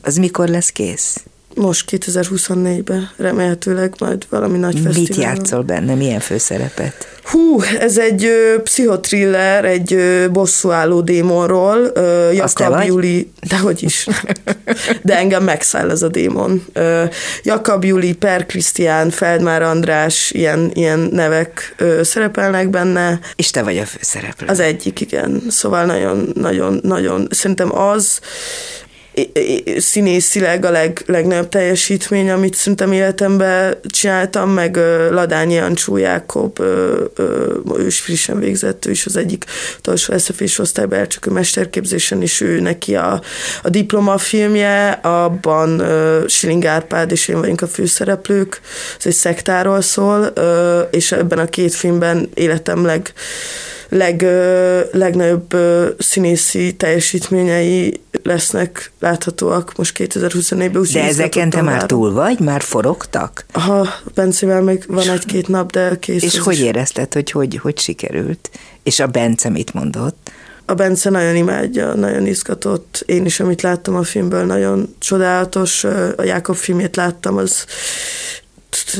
Az mikor lesz kész? Most 2024-ben remélhetőleg majd valami nagy Mit fesztivál. Mit játszol benne? Milyen főszerepet? Hú, ez egy ö, pszichotriller, egy ö, bosszúálló démonról. Ö, Jakab Juli, dehogy is. De engem megszáll ez a démon. Ö, Jakab Juli, Per Krisztián, Feldmár András, ilyen, ilyen nevek ö, szerepelnek benne. És te vagy a főszereplő. Az egyik, igen. Szóval nagyon, nagyon, nagyon, szerintem az, színészileg a leg, legnagyobb teljesítmény, amit szerintem életemben csináltam, meg Ladányi Jancsó Jákob, ő is frissen végzett, ő is az egyik utolsó SZF-és osztályban csak mesterképzésen is ő neki a, a diplomafilmje, abban Siling Árpád és én vagyunk a főszereplők, ez egy szektáról szól, és ebben a két filmben életem leg leg, legnagyobb színészi teljesítményei lesznek láthatóak most 2024-ben. De ezeken te már túl vagy? Már forogtak? Ha Bencével még van egy-két nap, de kész. És hogy is. érezted, hogy, hogy hogy sikerült? És a Bence mit mondott? A Bence nagyon imádja, nagyon izgatott. Én is, amit láttam a filmből, nagyon csodálatos. A Jákob filmjét láttam, az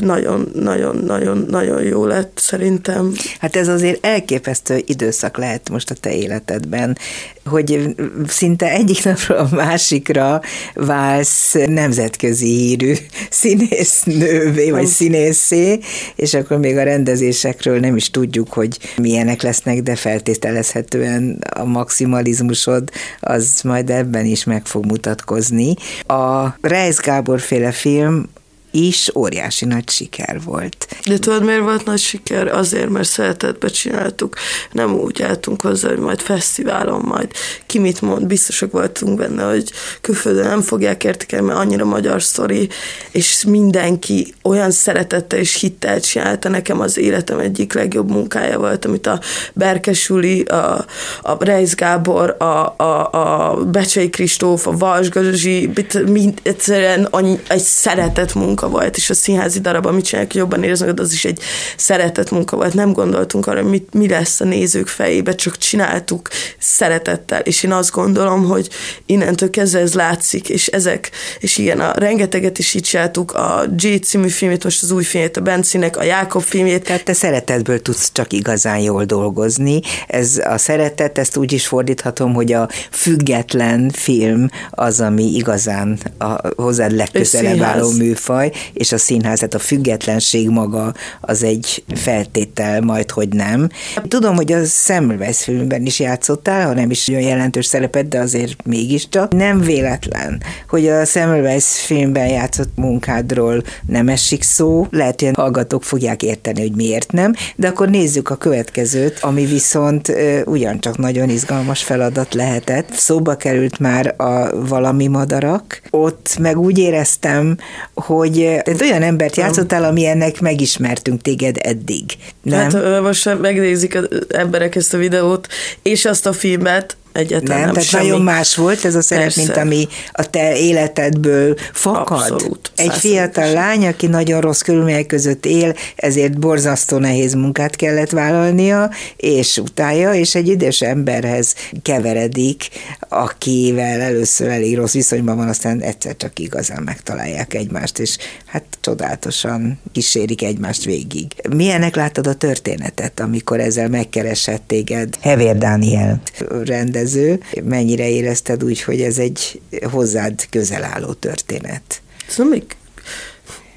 nagyon-nagyon-nagyon-nagyon jó lett szerintem. Hát ez azért elképesztő időszak lehet most a te életedben, hogy szinte egyik napról a másikra válsz nemzetközi hírű színésznővé, vagy színészé, és akkor még a rendezésekről nem is tudjuk, hogy milyenek lesznek, de feltételezhetően a maximalizmusod az majd ebben is meg fog mutatkozni. A Reis Gábor féle film is óriási nagy siker volt. De tudod, miért volt nagy siker? Azért, mert szeretetbe csináltuk. Nem úgy álltunk hozzá, hogy majd fesztiválon, majd ki mit mond, biztosak voltunk benne, hogy külföldön nem fogják értékelni, mert annyira magyar sztori, és mindenki olyan szeretettel és hittel csinálta. Nekem az életem egyik legjobb munkája volt, amit a Berkesuli, a, a Reis Gábor, a, a, a Becsei Kristóf, a Vals Gazsi, mind, egyszerűen annyi, egy szeretett munka munka volt, és a színházi darab, amit csinálják, jobban érezni az is egy szeretett munka volt. Nem gondoltunk arra, mit, mi lesz a nézők fejébe, csak csináltuk szeretettel, és én azt gondolom, hogy innentől kezdve ez látszik, és ezek, és igen, a rengeteget is így csináltuk, a J című filmét, most az új filmét, a Bencinek, a Jákob filmét. Tehát te szeretetből tudsz csak igazán jól dolgozni. Ez a szeretet, ezt úgy is fordíthatom, hogy a független film az, ami igazán a hozzád legközelebb álló műfaj, és a színház, tehát a függetlenség maga az egy feltétel, majd hogy nem. Tudom, hogy a Semmelweis filmben is játszottál, ha nem is olyan jelentős szerepet, de azért mégiscsak. Nem véletlen, hogy a Semmelweis filmben játszott munkádról nem esik szó, lehet, hogy hallgatók fogják érteni, hogy miért nem, de akkor nézzük a következőt, ami viszont ugyancsak nagyon izgalmas feladat lehetett. Szóba került már a valami madarak, ott meg úgy éreztem, hogy tehát olyan embert játszottál, ami ennek megismertünk téged eddig. Nem? Hát most megnézik az emberek ezt a videót, és azt a filmet, egyáltalán nem, nem tehát semmi. nagyon más volt ez a szerep, Persze. mint ami a te életedből fakad. Abszolút. Egy fiatal lány, aki nagyon rossz körülmények között él, ezért borzasztó nehéz munkát kellett vállalnia, és utálja, és egy idős emberhez keveredik, akivel először elég rossz viszonyban van, aztán egyszer csak igazán megtalálják egymást, és hát csodálatosan kísérik egymást végig. Milyenek láttad a történetet, amikor ezzel megkeresett téged Hevér Dániel rendez rendező. Mennyire érezted úgy, hogy ez egy hozzád közel álló történet? Nem még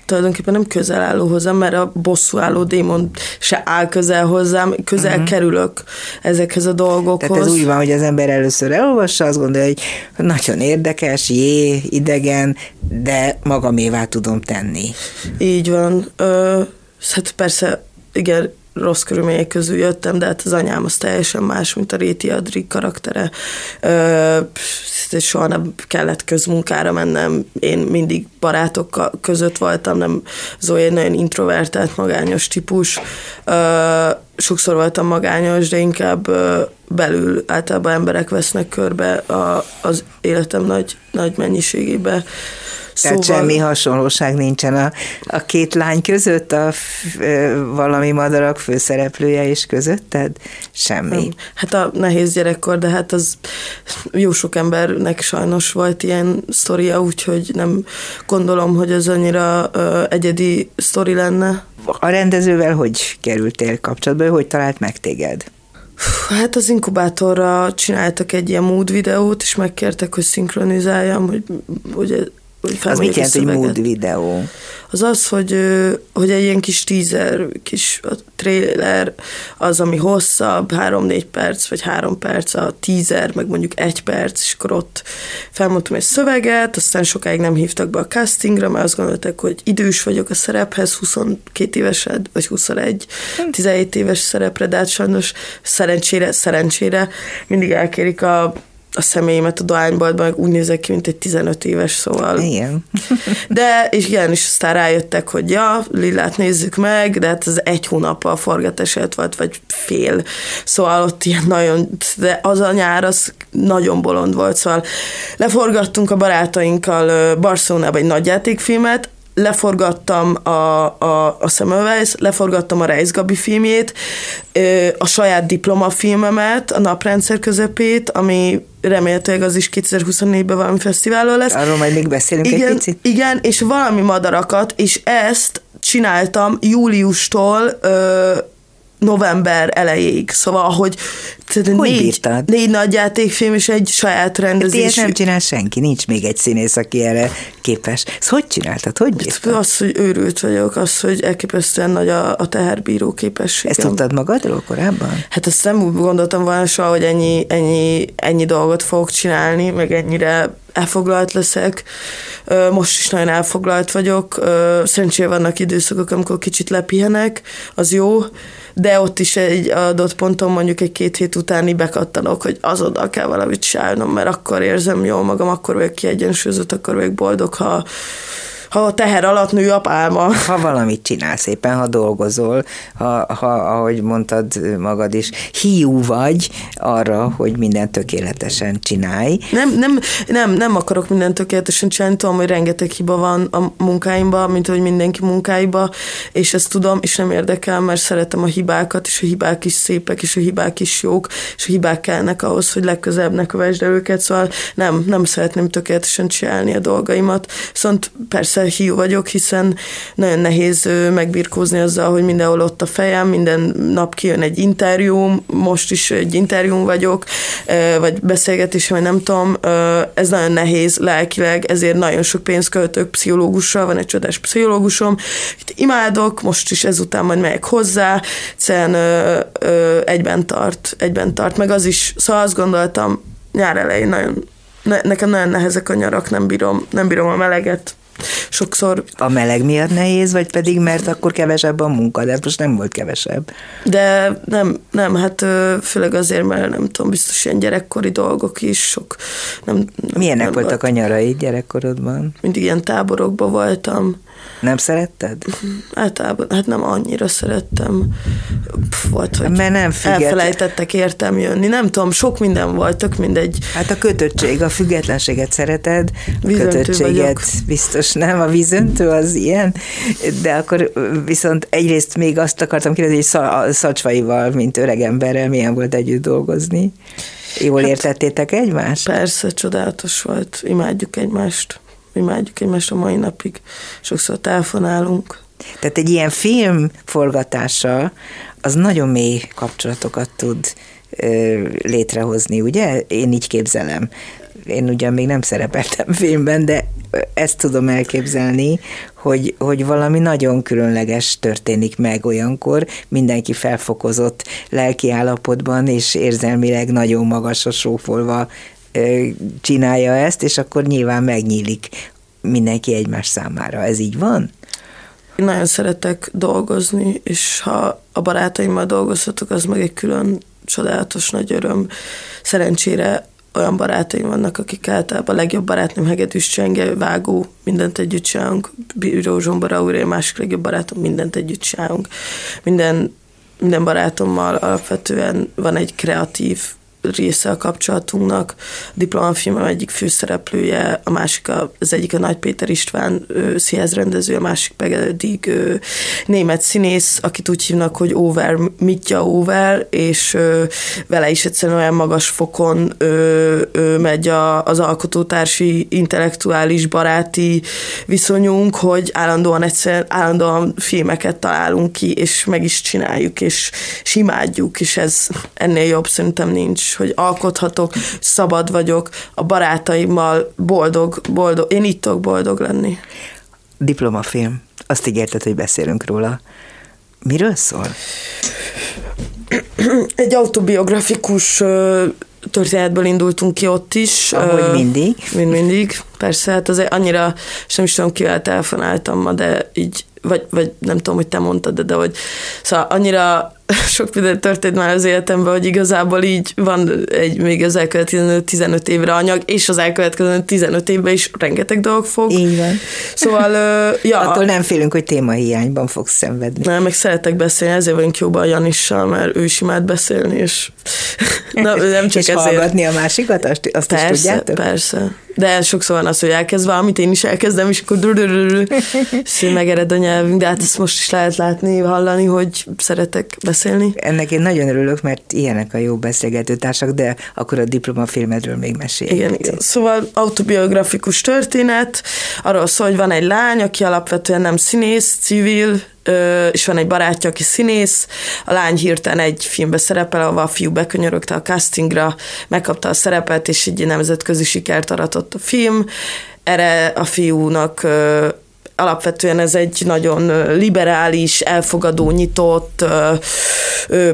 tulajdonképpen nem közel álló hozzám, mert a bosszú álló démon se áll közel hozzám, közel uh-huh. kerülök ezekhez a dolgokhoz. Tehát ez úgy van, hogy az ember először elolvassa, azt gondolja, hogy nagyon érdekes, jé, idegen, de magamévá tudom tenni. Így van. Ö, hát persze, igen, rossz körülmények közül jöttem, de hát az anyám az teljesen más, mint a Réti Adri karaktere. Ö, soha nem kellett közmunkára mennem, én mindig barátok között voltam, nem Zoe egy nagyon introvertált, magányos típus. Ö, sokszor voltam magányos, de inkább belül általában emberek vesznek körbe a, az életem nagy, nagy mennyiségébe. Szóval... semmi hasonlóság nincsen a, a két lány között, a f, valami madarak főszereplője is között, tehát semmi. Hát a nehéz gyerekkor, de hát az jó sok embernek sajnos volt ilyen sztoria, úgyhogy nem gondolom, hogy ez annyira ö, egyedi sztori lenne. A rendezővel hogy kerültél kapcsolatba, hogy talált meg téged? Hát az inkubátorra csináltak egy ilyen mood videót, és megkértek, hogy szinkronizáljam, hogy, hogy az mit jelent, hogy mood videó? Az az, hogy, hogy egy ilyen kis teaser, kis trailer, az, ami hosszabb, három-négy perc, vagy három perc, a teaser, meg mondjuk egy perc, és akkor ott felmondtam egy szöveget, aztán sokáig nem hívtak be a castingra, mert azt gondolták, hogy idős vagyok a szerephez, 22 évesed, vagy 21, 17 éves szerepre, de hát sajnos szerencsére, szerencsére mindig elkérik a a személyemet a dohányboltban, úgy nézek ki, mint egy 15 éves, szóval. Igen. de, és igen, és aztán rájöttek, hogy ja, Lillát nézzük meg, de hát ez egy hónappal forgatás volt, vagy fél. Szóval ott ilyen nagyon, de az a nyár, az nagyon bolond volt, szóval leforgattunk a barátainkkal Barcelonába egy nagyjátékfilmet, leforgattam a, a, a Semmelweis, leforgattam a Reis Gabi filmjét, a saját diplomafilmemet, a Naprendszer közepét, ami remélhetőleg az is 2024-ben valami fesztiválon lesz. Arról majd még beszélünk igen, egy picit. Igen, és valami madarakat, és ezt csináltam júliustól ö, november elejéig. Szóval, hogy hogy négy, bírtad? négy nagy játékfilm és egy saját rendezés. Ilyet nem csinál senki, nincs még egy színész, aki erre képes. Ezt hogy csináltad? Hogy bírtad? Az, hogy őrült vagyok, az, hogy elképesztően nagy a, a teherbíró képesség. Ezt tudtad magadról korábban? Hát ezt nem úgy gondoltam volna soha, hogy ennyi, ennyi, ennyi dolgot fogok csinálni, meg ennyire elfoglalt leszek. Most is nagyon elfoglalt vagyok. Szerencsére vannak időszakok, amikor kicsit lepihenek, az jó, de ott is egy adott ponton mondjuk egy két hét utáni bekattanok, hogy azonnal kell valamit csinálnom, mert akkor érzem jól magam, akkor vagyok kiegyensúlyozott, akkor vagyok boldog, ha ha a teher alatt nő a pálma. Ha valamit csinálsz éppen, ha dolgozol, ha, ha ahogy mondtad magad is, hiú vagy arra, hogy mindent tökéletesen csinálj. Nem, nem, nem, nem akarok mindent tökéletesen csinálni, tudom, hogy rengeteg hiba van a munkáimban, mint hogy mindenki munkáiba, és ezt tudom, és nem érdekel, mert szeretem a hibákat, és a hibák is szépek, és a hibák is jók, és a hibák kellnek ahhoz, hogy legközelebb ne kövesd el őket, szóval nem, nem szeretném tökéletesen csinálni a dolgaimat. Viszont persze persze hiú vagyok, hiszen nagyon nehéz megbirkózni azzal, hogy mindenhol ott a fejem, minden nap kijön egy interjú, most is egy interjún vagyok, vagy beszélgetés, vagy nem tudom, ez nagyon nehéz lelkileg, ezért nagyon sok pénzt költök pszichológussal, van egy csodás pszichológusom, itt imádok, most is ezután majd megyek hozzá, egyszerűen egyben tart, egyben tart, meg az is, szóval azt gondoltam, nyár elején nagyon ne, nekem nagyon nehezek a nyarak, nem bírom, nem bírom a meleget, sokszor... A meleg miatt nehéz, vagy pedig mert akkor kevesebb a munka, de most nem volt kevesebb. De nem, nem, hát főleg azért, mert nem tudom, biztos ilyen gyerekkori dolgok is sok. Nem, nem, Milyenek nem voltak volt. a nyarai gyerekkorodban? Mindig ilyen táborokban voltam, nem szeretted? Általában, hát nem annyira szerettem. Pff, volt, hogy Mert nem függet... elfelejtettek értem jönni. Nem tudom, sok minden volt, tök mindegy. Hát a kötöttség, a függetlenséget szereted, a kötöttséget vagyok. biztos nem, a vízöntő az ilyen, de akkor viszont egyrészt még azt akartam kérdezni, hogy Szacsvaival, mint öreg emberrel milyen volt együtt dolgozni? Jól hát, értettétek egymást? Persze, csodálatos volt, imádjuk egymást imádjuk egymást a mai napig, sokszor telefonálunk. Tehát egy ilyen film forgatása az nagyon mély kapcsolatokat tud ö, létrehozni, ugye? Én így képzelem. Én ugyan még nem szerepeltem filmben, de ezt tudom elképzelni, hogy, hogy valami nagyon különleges történik meg olyankor, mindenki felfokozott lelki állapotban, és érzelmileg nagyon magasra sófolva csinálja ezt, és akkor nyilván megnyílik mindenki egymás számára. Ez így van? Én nagyon szeretek dolgozni, és ha a barátaimmal dolgozhatok, az meg egy külön csodálatos nagy öröm. Szerencsére olyan barátaim vannak, akik általában a legjobb barátnőm Hegedűs Csenge, vágó, mindent együtt csinálunk, Bíró Zsombora úr, másik legjobb barátom, mindent együtt csinálunk. Minden, minden barátommal alapvetően van egy kreatív része a kapcsolatunknak. A diplomafilmem egyik főszereplője, a másik a, az egyik a Nagy Péter István színház rendező, a másik pedig német színész, akit úgy hívnak, hogy Over, Mitya Over, és vele is egyszerűen olyan magas fokon megy a, az alkotótársi, intellektuális, baráti viszonyunk, hogy állandóan egyszerűen állandóan filmeket találunk ki, és meg is csináljuk, és, és imádjuk, és ez ennél jobb szerintem nincs hogy alkothatok, szabad vagyok, a barátaimmal boldog, boldog, én itt tudok boldog lenni. Diplomafilm. Azt ígérted, hogy beszélünk róla. Miről szól? Egy autobiografikus történetből indultunk ki ott is. Ahogy mindig. Mind mindig. Persze, hát azért annyira, sem is tudom, kivel telefonáltam ma, de így, vagy, vagy nem tudom, hogy te mondtad, de, de hogy szóval annyira sok minden történt már az életemben, hogy igazából így van egy még az elkövetkező 15 évre anyag, és az elkövetkező 15 évben is rengeteg dolog fog. Így van. Szóval, ja. Attól nem félünk, hogy témahiányban fogsz szenvedni. Nem, meg szeretek beszélni, ezért vagyunk jóban a Janissal, mert ő is imád beszélni, és Na, nem csak és ezért. hallgatni a másikat, azt, azt persze, is tudjátok? Persze, De sokszor van az, hogy elkezd valamit, én is elkezdem, és akkor és megered a nyelvünk, de hát ezt most is lehet látni, hallani, hogy szeretek beszélni. Ennek én nagyon örülök, mert ilyenek a jó beszélgetőtársak, de akkor a diplomafilmedről még mesélj. Igen, igen. Szóval autobiografikus történet, arról szól, hogy van egy lány, aki alapvetően nem színész, civil, és van egy barátja, aki színész, a lány hirtelen egy filmbe szerepel, ahol a fiú bekönyörögte a castingra, megkapta a szerepet, és egy nemzetközi sikert aratott a film. Erre a fiúnak alapvetően ez egy nagyon liberális, elfogadó, nyitott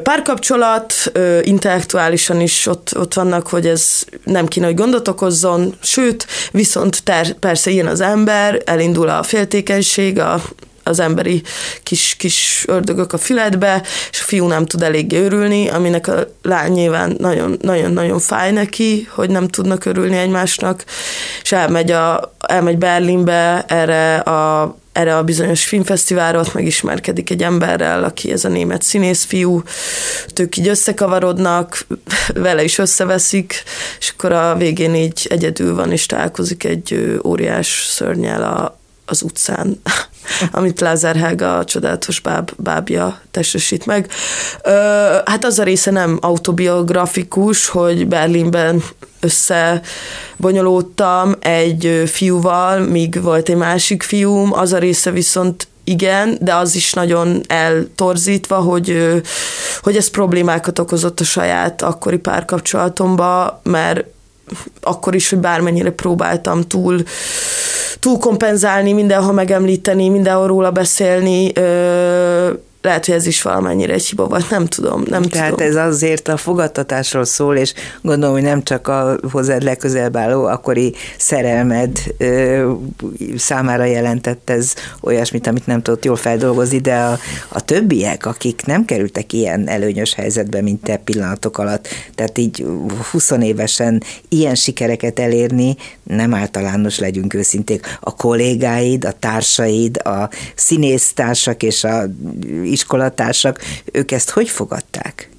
párkapcsolat, intellektuálisan is ott, ott vannak, hogy ez nem kéne, hogy gondot okozzon, sőt, viszont ter, persze ilyen az ember, elindul a féltékenység, a az emberi kis, kis ördögök a füledbe, és a fiú nem tud eléggé örülni, aminek a lány nyilván nagyon-nagyon fáj neki, hogy nem tudnak örülni egymásnak, és elmegy, a, elmegy Berlinbe erre a erre a bizonyos filmfesztiválra, ott megismerkedik egy emberrel, aki ez a német színész fiú, ők így összekavarodnak, vele is összeveszik, és akkor a végén így egyedül van, és találkozik egy óriás szörnyel a, az utcán, amit Lázár Helga, a csodálatos báb, bábja testesít meg. Ö, hát az a része nem autobiografikus, hogy Berlinben összebonyolódtam egy fiúval, míg volt egy másik fiúm, az a része viszont igen, de az is nagyon eltorzítva, hogy, hogy ez problémákat okozott a saját akkori párkapcsolatomba, mert akkor is, hogy bármennyire próbáltam túl, túl kompenzálni, mindenhol megemlíteni, mindenhol róla beszélni, ö, lehet, hogy ez is valamennyire egy hiba volt, nem tudom, nem Tehát tudom. ez azért a fogadtatásról szól, és gondolom, hogy nem csak a hozzád legközelebb álló akkori szerelmed ö, számára jelentett ez olyasmit, amit nem tudott jól feldolgozni, de a, a többiek, akik nem kerültek ilyen előnyös helyzetbe, mint te pillanatok alatt, tehát így 20 évesen ilyen sikereket elérni, nem általános legyünk őszinték. A kollégáid, a társaid, a színésztársak és a iskolatársak, ők ezt hogy fogadták?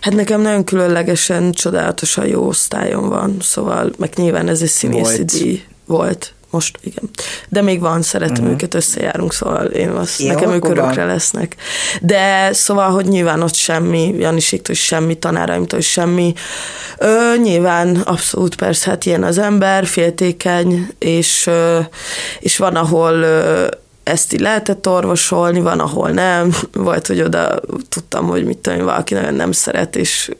Hát nekem nagyon különlegesen, csodálatosan jó osztályom van, szóval meg nyilván ez egy színészi volt. díj volt. Most igen. De még van, szeretem uh-huh. őket, összejárunk, szóval én azt, Jó, nekem ők örökre lesznek. De szóval, hogy nyilván ott semmi, Janiséktől is semmi, tanáraimtól semmi. Ö, nyilván abszolút persze, hát ilyen az ember, féltékeny, és, ö, és van, ahol ö, ezt így lehetett orvosolni, van, ahol nem, vagy hogy oda tudtam, hogy mit tudom, valaki nagyon nem szeret, és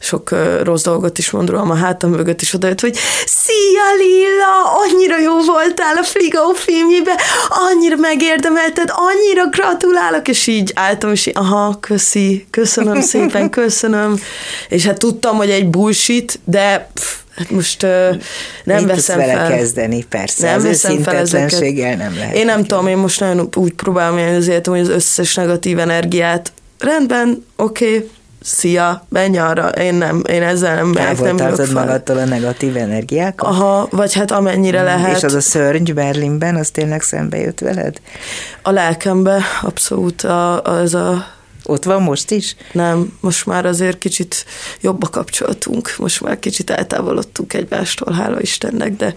sok rossz dolgot is mond rólam a hátam mögött, is odajött, hogy Szia Lilla, annyira jó voltál a Fligó filmjében, annyira megérdemelted, annyira gratulálok, és így álltam, és így, aha, köszi, köszönöm szépen, köszönöm, és hát tudtam, hogy egy bullshit, de pff, Hát most uh, nem Mit veszem vele fel. kezdeni, persze. Nem az veszem fel ezeket. nem lehet. Én nem tudom, én most nagyon úgy próbálom élni az életem, hogy az összes negatív energiát rendben, oké, okay, szia, menj arra, én nem, én ezzel nem megyek, nem tartod magadtól a negatív energiákat? Aha, vagy hát amennyire lehet. És az a szörny Berlinben, az tényleg szembe jött veled? A lelkembe, abszolút, a, az a ott van most is? Nem, most már azért kicsit jobb a kapcsolatunk, most már kicsit eltávolodtunk egymástól, hála Istennek, de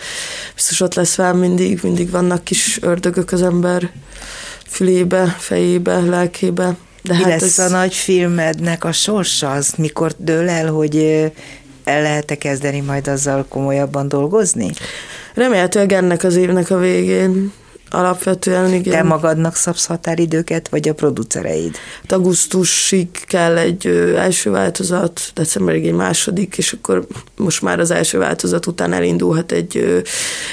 biztos ott lesz velem mindig, mindig vannak kis ördögök az ember fülébe, fejébe, lelkébe. De Mi hát lesz ez... a nagy filmednek a sorsa, az mikor dől el, hogy el lehet-e kezdeni majd azzal komolyabban dolgozni? Remélhetőleg ennek az évnek a végén. Alapvetően igen. Te magadnak szabsz határidőket, vagy a producereid? Hát augusztusig kell egy első változat, decemberig egy második, és akkor most már az első változat után elindulhat egy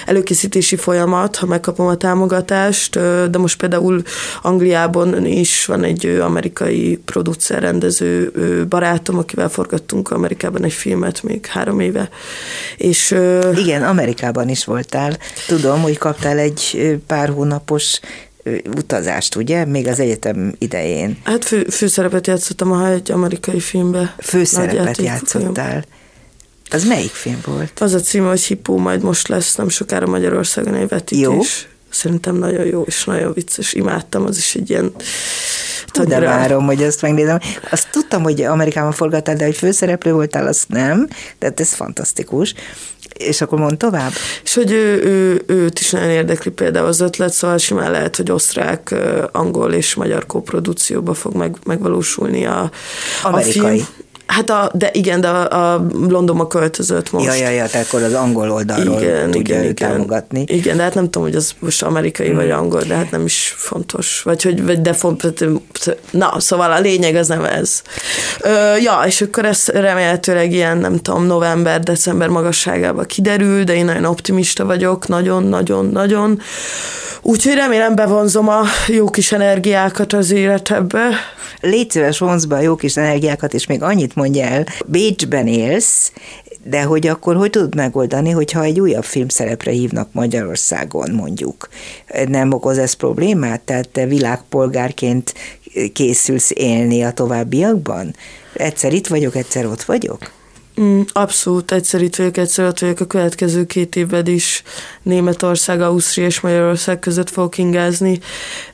előkészítési folyamat, ha megkapom a támogatást, de most például Angliában is van egy amerikai producer, rendező barátom, akivel forgattunk Amerikában egy filmet még három éve. És, igen, Amerikában is voltál. Tudom, hogy kaptál egy pár hónapos utazást, ugye? Még az egyetem idején. Hát fő, főszerepet játszottam a egy amerikai filmbe. Főszerepet játszottál. Film. Az melyik film volt? Az a címe, hogy Hippo, majd most lesz nem sokára Magyarországon egy vetítés. Jó. Szerintem nagyon jó és nagyon vicces. Imádtam, az is egy ilyen de várom, hogy azt megnézem. Azt tudtam, hogy Amerikában forgattál, de hogy főszereplő voltál, azt nem, de hát ez fantasztikus. És akkor mond tovább? És hogy ő, ő, őt is nagyon érdekli például az ötlet, szóval simán lehet, hogy osztrák, angol és magyar koprodukcióba fog meg, megvalósulni a, Amerikai. a film. Hát a, de igen, de a, a Londonba költözött most. Ja, ja, ja, tehát akkor az angol oldalról igen, tudja igen, igen. támogatni. Igen, de hát nem tudom, hogy az most amerikai hmm. vagy angol, de hát nem is fontos. Vagy hogy, vagy de fontos, na, szóval a lényeg az nem ez. Ö, ja, és akkor ez remélhetőleg ilyen, nem tudom, november, december magasságába kiderül, de én nagyon optimista vagyok, nagyon, nagyon, nagyon. Úgyhogy remélem bevonzom a jó kis energiákat az életebbe. Légy szíves, vonz be a jó kis energiákat, és még annyit mondja el, Bécsben élsz, de hogy akkor hogy tudod megoldani, hogyha egy újabb filmszerepre hívnak Magyarországon mondjuk? Nem okoz ez problémát? Tehát te világpolgárként készülsz élni a továbbiakban? Egyszer itt vagyok, egyszer ott vagyok? Mm, abszolút egyszer itt vagyok, egyszer vagyok a következő két évben is Németország, Ausztria és Magyarország között fogok ingázni.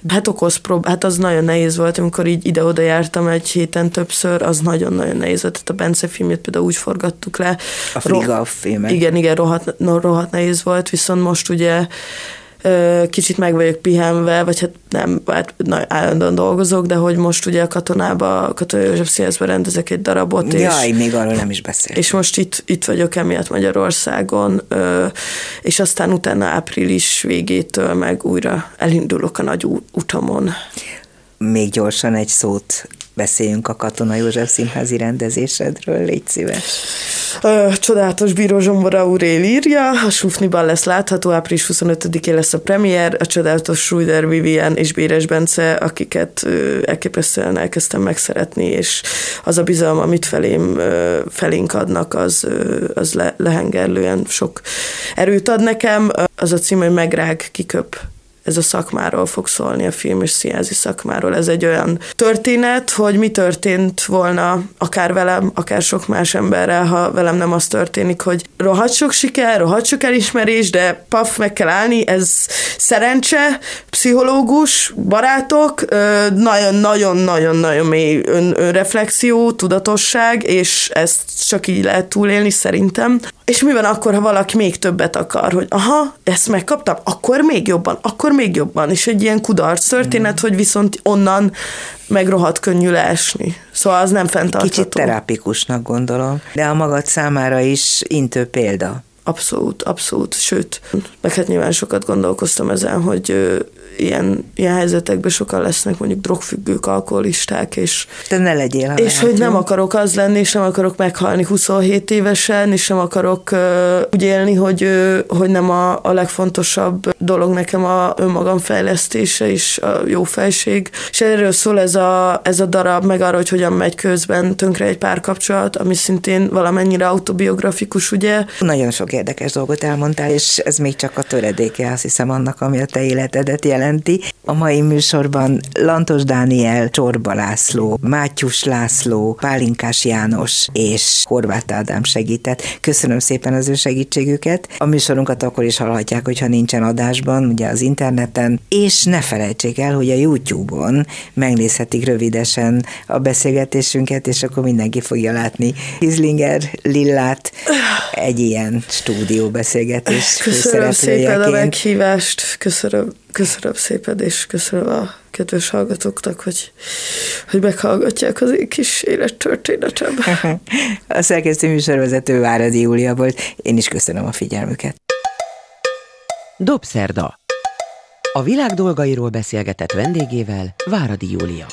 Hát okoz prób, hát az nagyon nehéz volt, amikor így ide-oda jártam egy héten többször, az nagyon-nagyon nehéz volt. Tehát a Bence filmjét például úgy forgattuk le. A Friga filmet. Igen, igen, rohadt, rohadt nehéz volt, viszont most ugye kicsit meg vagyok pihenve, vagy hát nem, hát állandóan dolgozok, de hogy most ugye a katonába, a Katonai József Színházban rendezek egy darabot. És, Jaj, még arról nem is beszél. És most itt, itt vagyok emiatt Magyarországon, és aztán utána április végétől meg újra elindulok a nagy utamon. Még gyorsan egy szót beszéljünk a Katona József Színházi rendezésedről, légy szíves. Csodálatos Bíró Zsombor Aurél írja, a Sufniban lesz látható, április 25-én lesz a premier, a csodálatos Schruder Vivian és Béres Bence, akiket elképesztően elkezdtem megszeretni, és az a bizalom, amit felém, felénk adnak, az, az le, lehengerlően sok erőt ad nekem. Az a cím, hogy Megrág kiköp ez a szakmáról fog szólni, a film és színházi szakmáról. Ez egy olyan történet, hogy mi történt volna akár velem, akár sok más emberrel, ha velem nem az történik, hogy rohadt sok siker, rohadt sok elismerés, de paf, meg kell állni, ez szerencse, pszichológus, barátok, nagyon-nagyon-nagyon-nagyon mély ön, önreflexió, tudatosság, és ezt csak így lehet túlélni szerintem. És mi van akkor, ha valaki még többet akar, hogy aha, ezt megkaptam, akkor még jobban, akkor még jobban. És egy ilyen kudarc történet, mm. hogy viszont onnan meg rohadt könnyű leesni. Szóval az nem fenntartható. Kicsit terápikusnak gondolom, de a magad számára is intő példa. Abszolút, abszolút. Sőt, meg hát nyilván sokat gondolkoztam ezen, hogy ilyen, ilyen helyzetekben sokan lesznek mondjuk drogfüggők, alkoholisták, és... Te ne legyél, És lehet, hogy nem jó? akarok az lenni, és nem akarok meghalni 27 évesen, és nem akarok uh, úgy élni, hogy, uh, hogy nem a, a legfontosabb dolog nekem a önmagam fejlesztése és a jó fejség. És erről szól ez a, ez a darab, meg arra, hogy hogyan megy közben tönkre egy párkapcsolat, ami szintén valamennyire autobiografikus, ugye? Nagyon sok érdekes dolgot elmondtál, és ez még csak a töredéke, azt hiszem, annak, ami a te életedet jelent jelenti. A mai műsorban Lantos Dániel, Csorba László, Mátyus László, Pálinkás János és Horváth Ádám segített. Köszönöm szépen az ő segítségüket. A műsorunkat akkor is hallhatják, hogyha nincsen adásban, ugye az interneten, és ne felejtsék el, hogy a YouTube-on megnézhetik rövidesen a beszélgetésünket, és akkor mindenki fogja látni Hizlinger Lillát egy ilyen stúdióbeszélgetés Köszönöm szépen a meghívást, köszönöm. Köszönöm szépen, és köszönöm a kedves hallgatóknak, hogy, hogy meghallgatják az én kis élettörténetem. a szerkesztő műsorvezető Váradi Júlia volt. Én is köszönöm a figyelmüket. Dobszerda. A világ dolgairól beszélgetett vendégével Váradi Júlia.